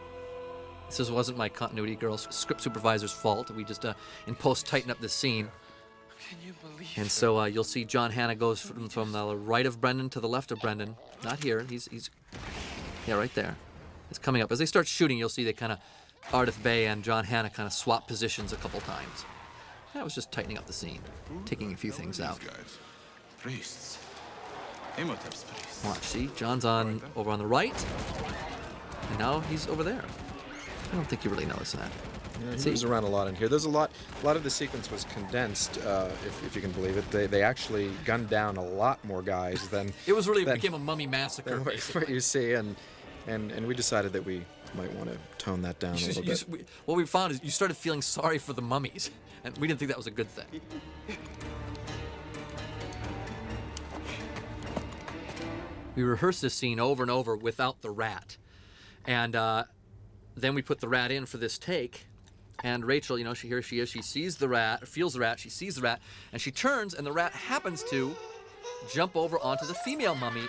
This is- wasn't my continuity girl's script supervisor's fault. We just uh, in post tighten up the scene. Can you believe And so uh, you'll see John Hannah goes from, from the right of Brendan to the left of Brendan. Not here. He's he's yeah right there. It's coming up as they start shooting. You'll see they kind of Ardeth Bay and John Hannah kind of swap positions a couple times. That was just tightening up the scene, taking a few things out. Guys, priests. Imhotep's priests. Watch, see, John's on over on the right, and now he's over there. I don't think you really notice that. Yeah, he See- moves around a lot in here. There's a lot. A lot of the sequence was condensed, uh, if, if you can believe it. They, they actually gunned down a lot more guys than. It was really than- became a mummy massacre. what, what you see, and and and we decided that we might want to tone that down a little you- bit. we- what we found is you started feeling sorry for the mummies, and we didn't think that was a good thing. we rehearsed this scene over and over without the rat, and uh, then we put the rat in for this take. And Rachel, you know, she here she is. She sees the rat, feels the rat. She sees the rat, and she turns, and the rat happens to jump over onto the female mummy.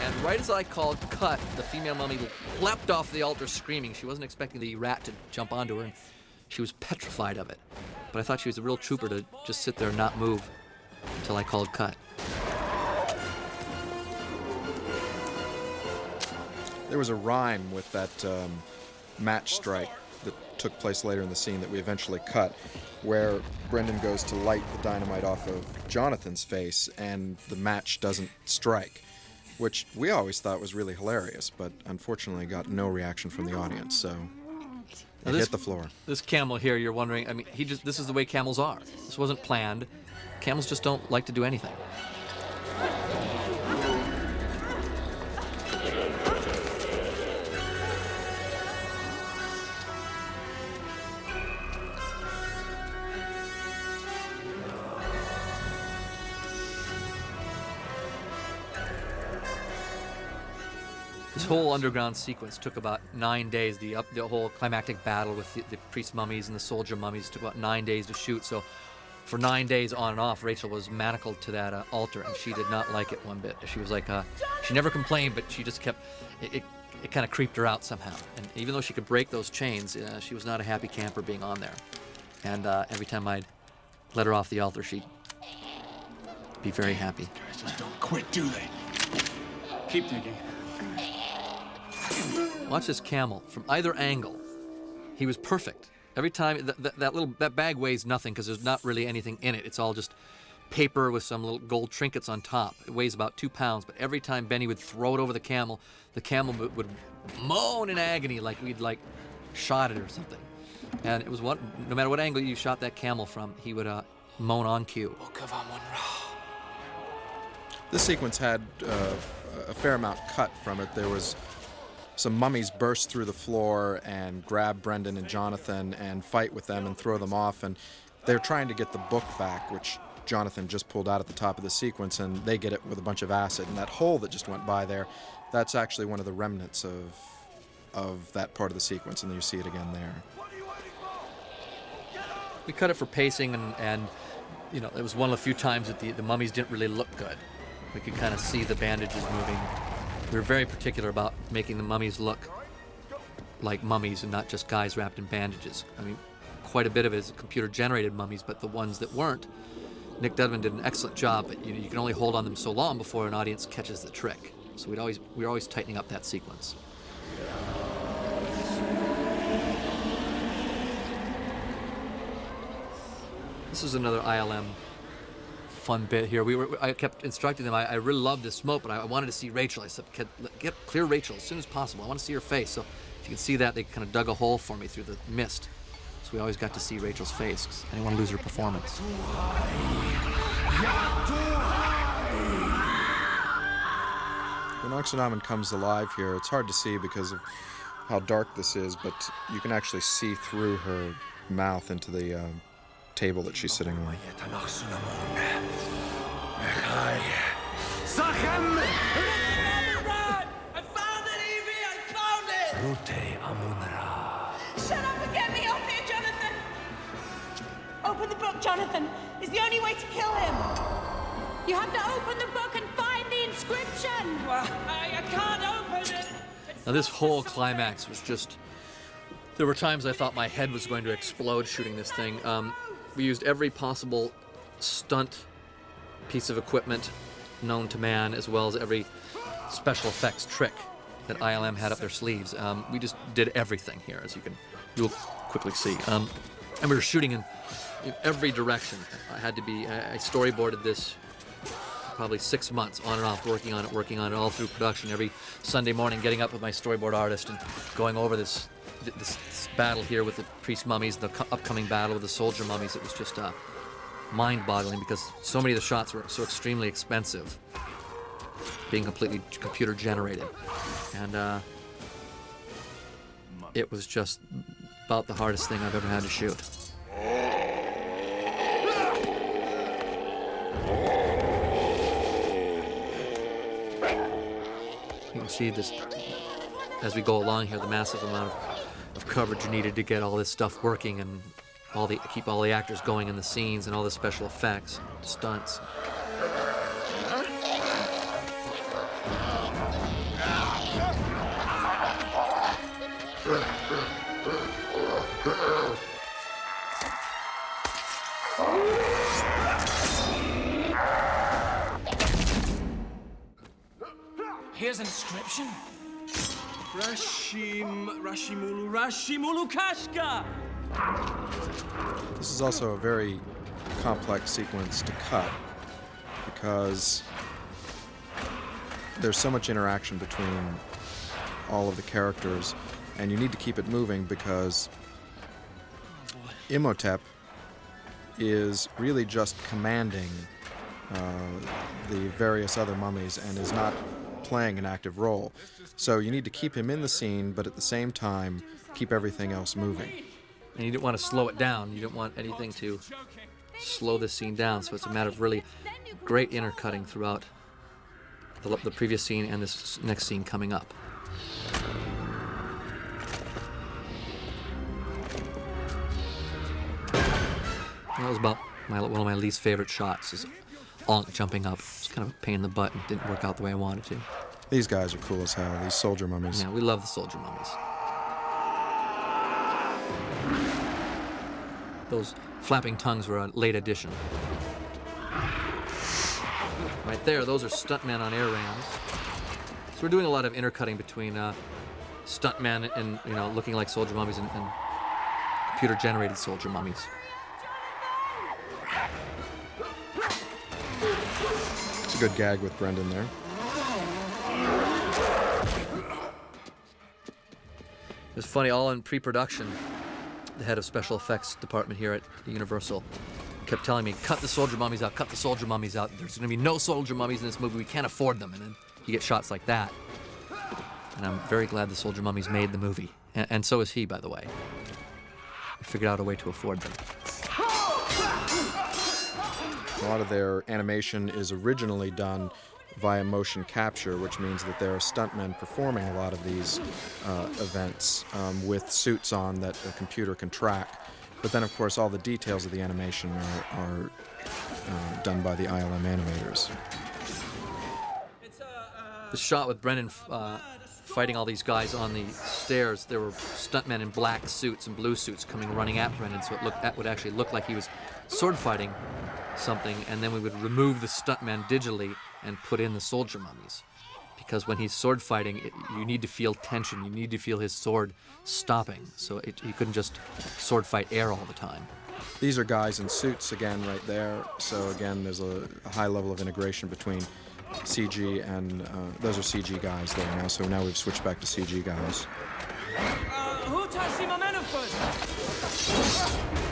And right as I called cut, the female mummy leapt off the altar screaming. She wasn't expecting the rat to jump onto her, and she was petrified of it. But I thought she was a real trooper to just sit there and not move until I called cut. There was a rhyme with that um, match strike that took place later in the scene that we eventually cut, where Brendan goes to light the dynamite off of Jonathan's face and the match doesn't strike, which we always thought was really hilarious, but unfortunately got no reaction from the audience, so Now this- hit the floor. This camel here, you're wondering. I mean, he just. This is the way camels are. This wasn't planned. Camels just don't like to do anything. This whole underground sequence took about nine days. The up, the whole climactic battle with the, the priest mummies and the soldier mummies took about nine days to shoot. So, for nine days on and off, Rachel was manacled to that uh, altar, and she did not like it one bit. She was like, uh, she never complained, but she just kept, it, it, it kind of creeped her out somehow. And even though she could break those chains, uh, she was not a happy camper being on there. And uh, every time I'd let her off the altar, she'd be very happy. Just don't quit, do they? Keep digging. Watch this camel from either angle. He was perfect. Every time that, that, that little that bag weighs nothing because there's not really anything in it. It's all just paper with some little gold trinkets on top. It weighs about two pounds. But every time Benny would throw it over the camel, the camel would, would moan in agony like we'd like shot it or something. And it was what no matter what angle you shot that camel from, he would uh, moan on cue. This sequence had uh, a fair amount cut from it. There was some mummies burst through the floor and grab Brendan and Jonathan and fight with them and throw them off. And they're trying to get the book back, which Jonathan just pulled out at the top of the sequence, and they get it with a bunch of acid. And that hole that just went by there, that's actually one of the remnants of of that part of the sequence, and then you see it again there. We cut it for pacing, and, and you know, it was one of the few times that the, the mummies didn't really look good. We could kind of see the bandages moving. We were very particular about making the mummies look like mummies and not just guys wrapped in bandages. I mean, quite a bit of it is computer generated mummies, but the ones that weren't, Nick Dudman did an excellent job, but you, you can only hold on them so long before an audience catches the trick. So we'd always, we were always tightening up that sequence. This is another ILM fun bit here. We were, I kept instructing them. I, I really love this smoke, but I, I wanted to see Rachel. I said, get, clear Rachel as soon as possible. I want to see her face. So if you can see that, they kind of dug a hole for me through the mist. So we always got to see Rachel's face 'cause I didn't want to lose her performance. When Anck-su-namun comes alive here, it's hard to see because of how dark this is, but you can actually see through her mouth into the uh, table that she's sitting on. Rute Amunra. Shut up and get me off here, Jonathan! Open the book, Jonathan. It's the only way to kill him. You have to open the book and find the inscription. I, I can't open it. Now this whole climax was just. There were times I thought my head was going to explode shooting this thing. Um, we used every possible stunt piece of equipment known to man, as well as every special effects trick that ILM had up their sleeves. Um, we just did everything here, as you can you'll quickly see. Um, and we were shooting in, in every direction. I had to be. I, I storyboarded this probably six months on and off working on it, working on it all through production. Every Sunday morning, getting up with my storyboard artist and going over this th- this, this battle here with the priest mummies, the co- upcoming battle with the soldier mummies. It was just uh, mind-boggling because so many of the shots were so extremely expensive, being completely computer generated, and uh, it was just about the hardest thing I've ever had to shoot. You can see this as we go along here, the massive amount of, of coverage needed to get all this stuff working and all the keep all the actors going in the scenes and all the special effects, stunts. Here's an inscription. Rashim Rashimulu Rashimulu Kashka. This is also a very complex sequence to cut because there's so much interaction between all of the characters, and you need to keep it moving because Imhotep is really just commanding uh, the various other mummies and is not playing an active role. So you need to keep him in the scene, but at the same time, keep everything else moving. And you didn't want to slow it down. You didn't want anything to slow this scene down. So it's a matter of really great intercutting throughout the, the previous scene and this next scene coming up. That was about my, one of my least favorite shots. Is Anck jumping up. It's kind of a pain in the butt and didn't work out the way I wanted to. These guys are cool as hell, these soldier mummies. Yeah, we love the soldier mummies. Those flapping tongues were a late addition. Right there, those are stuntmen on air rams. So we're doing a lot of intercutting between uh, stuntmen and you know looking like soldier mummies and, and computer-generated soldier mummies. It's a good gag with Brendan there. It was funny, all in pre-production. The head of special effects department here at Universal kept telling me, "Cut the soldier mummies out. Cut the soldier mummies out. There's going to be no soldier mummies in this movie. We can't afford them." And then you get shots like that. And I'm very glad the soldier mummies made the movie, and, and so is he, by the way. He figured out a way to afford them. A lot of their animation is originally done via motion capture, which means that there are stuntmen performing a lot of these uh, events um, with suits on that a computer can track. But then, of course, all the details of the animation are, are uh, done by the ILM animators. The shot with Brendan uh, fighting all these guys on the stairs, there were stuntmen in black suits and blue suits coming running at Brendan, so it looked that would actually look like he was sword fighting something, and then we would remove the stuntman digitally and put in the soldier mummies. Because when he's sword fighting, it, you need to feel tension. You need to feel his sword stopping. So it, he couldn't just sword fight air all the time. These are guys in suits again, right there. So again, there's a, a high level of integration between CG and uh, those are CG guys there now. So now we've switched back to CG guys. Uh, who touched him momentum first?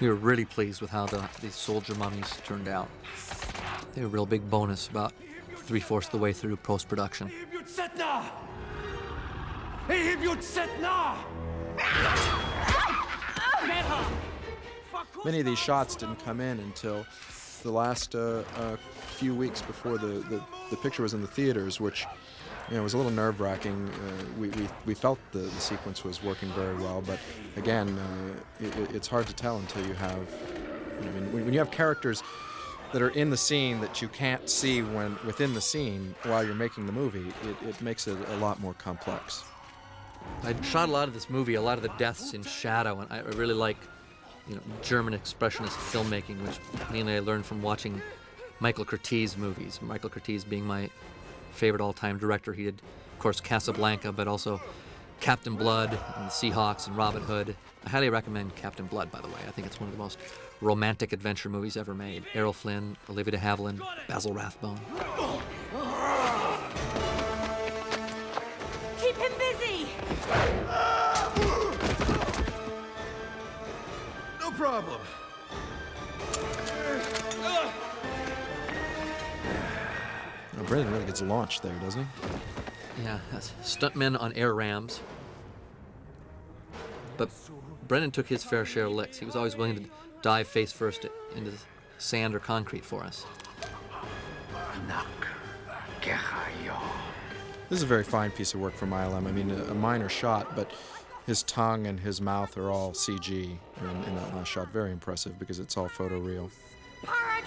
We were really pleased with how the, these soldier mummies turned out. They were a real big bonus about three fourths of the way through post production. Many of these shots didn't come in until the last uh, uh, few weeks before the, the, the picture was in the theaters, which you know, was a little nerve wracking. Uh, we, we, we felt the, the sequence was working very well, but again, uh, it, it's hard to tell until you have. I mean, when, when you have characters that are in the scene that you can't see when within the scene while you're making the movie, it, it makes it a lot more complex. I shot a lot of this movie, a lot of the deaths in shadow, and I really like, you know, German expressionist filmmaking, which mainly I learned from watching Michael Curtiz movies. Michael Curtiz being my favorite all-time director. He did, of course, Casablanca, but also Captain Blood and the Seahawks and Robin Hood. I highly recommend Captain Blood, by the way. I think it's one of the most romantic adventure movies ever made. Errol Flynn, Olivia de Havilland, Basil Rathbone. Keep him busy! No problem. Brendan really gets launched there, doesn't he? Yeah, that's stuntmen on air rams. But Brendan took his fair share of licks. He was always willing to dive face first into sand or concrete for us. This is a very fine piece of work from ILM. I mean, a, a minor shot, but his tongue and his mouth are all CG in, in that last shot. Very impressive because it's all photoreal. I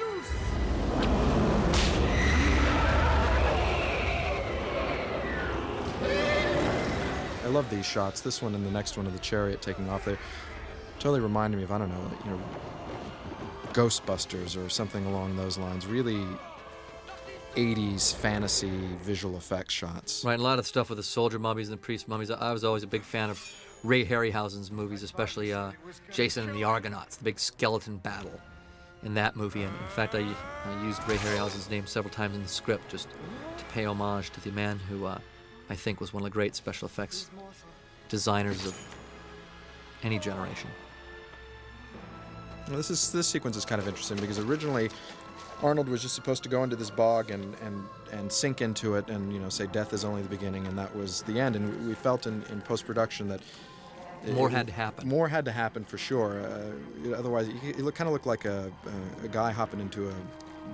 love these shots. This one and the next one of the chariot taking off there totally reminded me of I don't know, you know, Ghostbusters or something along those lines. Really 80s fantasy visual effects shots. Right, a lot of stuff with the soldier mummies and the priest mummies. I was always a big fan of Ray Harryhausen's movies, especially uh, Jason and the Argonauts, the big skeleton battle in that movie. And in fact, I, I used Ray Harryhausen's name several times in the script just to pay homage to the man who uh, I think was one of the great special effects designers of any generation. Well, this is this sequence is kind of interesting because originally Arnold was just supposed to go into this bog and, and, and sink into it and you know say death is only the beginning and that was the end and we felt in, in post production that More had to happen. More had to happen for sure. Uh, otherwise, it, kind of looked like a, a, a guy hopping into a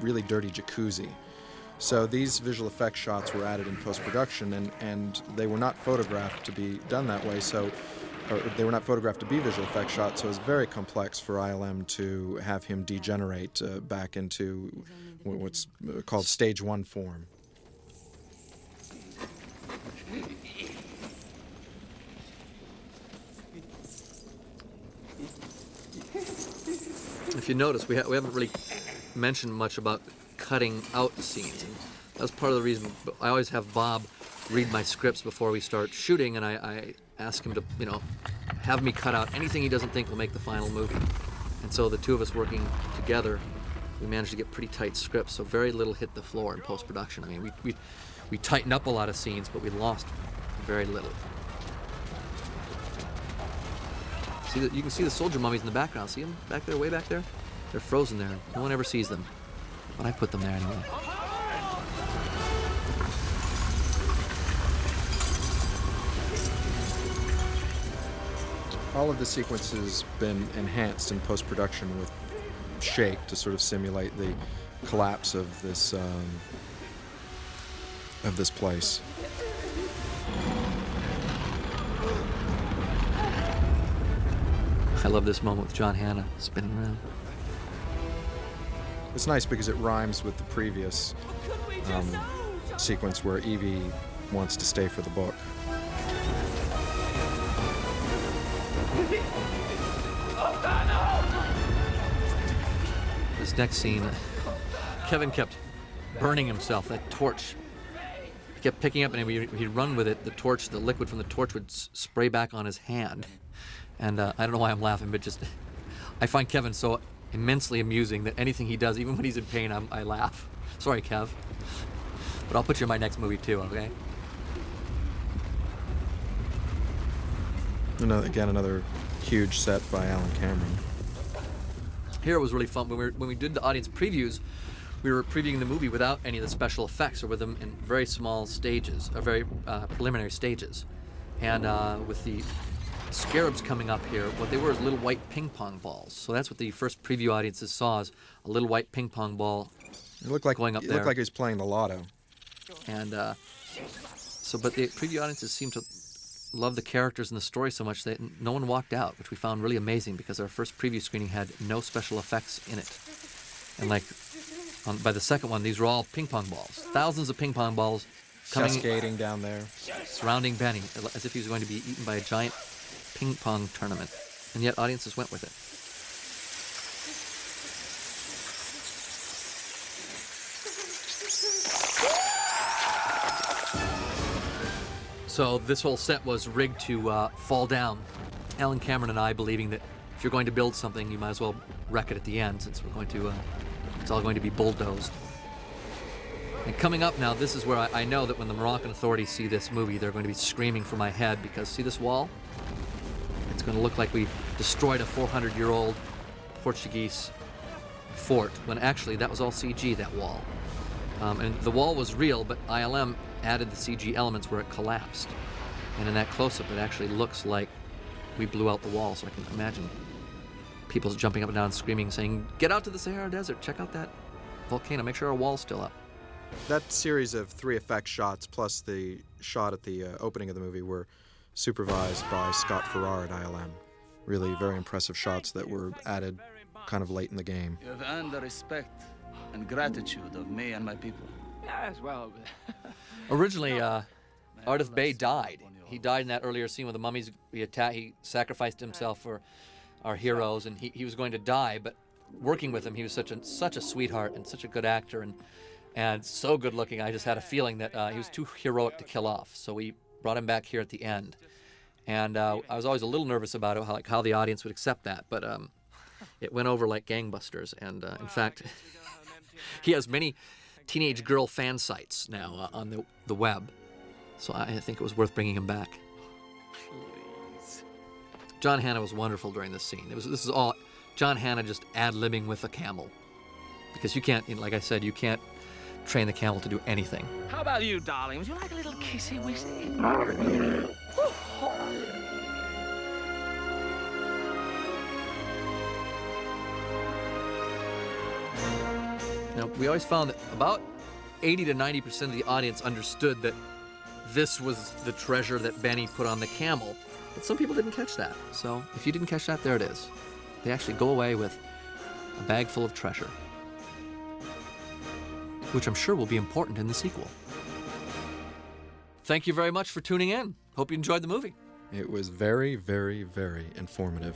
really dirty jacuzzi. So these visual effects shots were added in post production, and, and they were not photographed to be done that way. So, they were not photographed to be visual effects shots. So it's very complex for ILM to have him degenerate uh, back into what's uh, called stage one form. If you notice, we, ha- we haven't really mentioned much about cutting out scenes. And that's part of the reason I always have Bob read my scripts before we start shooting, and I, I ask him to, you know, have me cut out anything he doesn't think will make the final movie. And so the two of us working together, we managed to get pretty tight scripts, so very little hit the floor in post production. I mean, we, we, we tightened up a lot of scenes, but we lost very little. See the, you can see the soldier mummies in the background. See them back there, way back there? They're frozen there. No one ever sees them. But I put them there anyway. All of the sequence has been enhanced in post production with shake to sort of simulate the collapse of this um, of this place. I love this moment with John Hannah spinning around. It's nice because it rhymes with the previous um, sequence where Evie wants to stay for the book. This next scene, Kevin kept burning himself. That torch. He kept picking up, and he'd, run with it. The torch, the liquid from the torch would spray back on his hand. And uh, I don't know why I'm laughing, but just I find Kevin so immensely amusing that anything he does, even when he's in pain, I'm, I laugh. Sorry, Kev. But I'll put you in my next movie too, okay? Another, again, another huge set by Allan Cameron. Here it was really fun when we, were, when we did the audience previews. We were previewing the movie without any of the special effects, or with them in very small stages, or very uh, preliminary stages. And uh, with the scarabs coming up here, what they were is little white ping pong balls. So that's what the first preview audiences saw is a little white ping pong ball. It looked like going up there. it there. looked like he was playing the lotto. And uh, so, but the preview audiences seemed to love the characters and the story so much that no one walked out, which we found really amazing because our first preview screening had no special effects in it. And like, on, by the second one, these were all ping pong balls, thousands of ping pong balls coming Cascading down there. surrounding Benny as if he was going to be eaten by a giant ping pong tournament. And yet audiences went with it. So this whole set was rigged to uh, fall down. Allan Cameron and I believing that if you're going to build something, you might as well wreck it at the end, since we're going to, uh, it's all going to be bulldozed. And coming up now, this is where I, I know that when the Moroccan authorities see this movie, they're going to be screaming for my head because see this wall? Going to look like we destroyed a 400-year-old Portuguese fort when actually that was all CG, that wall. Um, and the wall was real, but ILM added the CG elements where it collapsed. And in that close-up, it actually looks like we blew out the wall. So I can imagine people jumping up and down, screaming, saying, "Get out to the Sahara Desert! Check out that volcano! Make sure our wall's still up." That series of three effect shots plus the shot at the uh, opening of the movie were supervised by Scott Farrar at ILM. Really very impressive shots that were added kind of late in the game. You have earned the respect and gratitude of me and my people. Yes, well. Originally, uh, Ardeth Bay died. He died in that earlier scene with the mummies. He, atta- he sacrificed himself for our heroes, and he, he was going to die. But working with him, he was such a such a sweetheart and such a good actor, and and so good looking. I just had a feeling that uh, he was too heroic to kill off. So we brought him back here at the end, and uh, I was always a little nervous about it, how, like how the audience would accept that. But um, it went over like gangbusters, and uh, in fact, he has many teenage girl fan sites now uh, on the, the web. So I I think it was worth bringing him back. John Hannah was wonderful during this scene. It was this is all John Hannah just ad libbing with a camel, because you can't, you know, like I said, you can't train the camel to do anything. How about you, darling? Would you like a little kissy wissy? Now, we always found that about 80 to 90% of the audience understood that this was the treasure that Benny put on the camel. But some people didn't catch that. So if you didn't catch that, there it is. They actually go away with a bag full of treasure, which I'm sure will be important in the sequel. Thank you very much for tuning in. Hope you enjoyed the movie. It was very, very, very informative.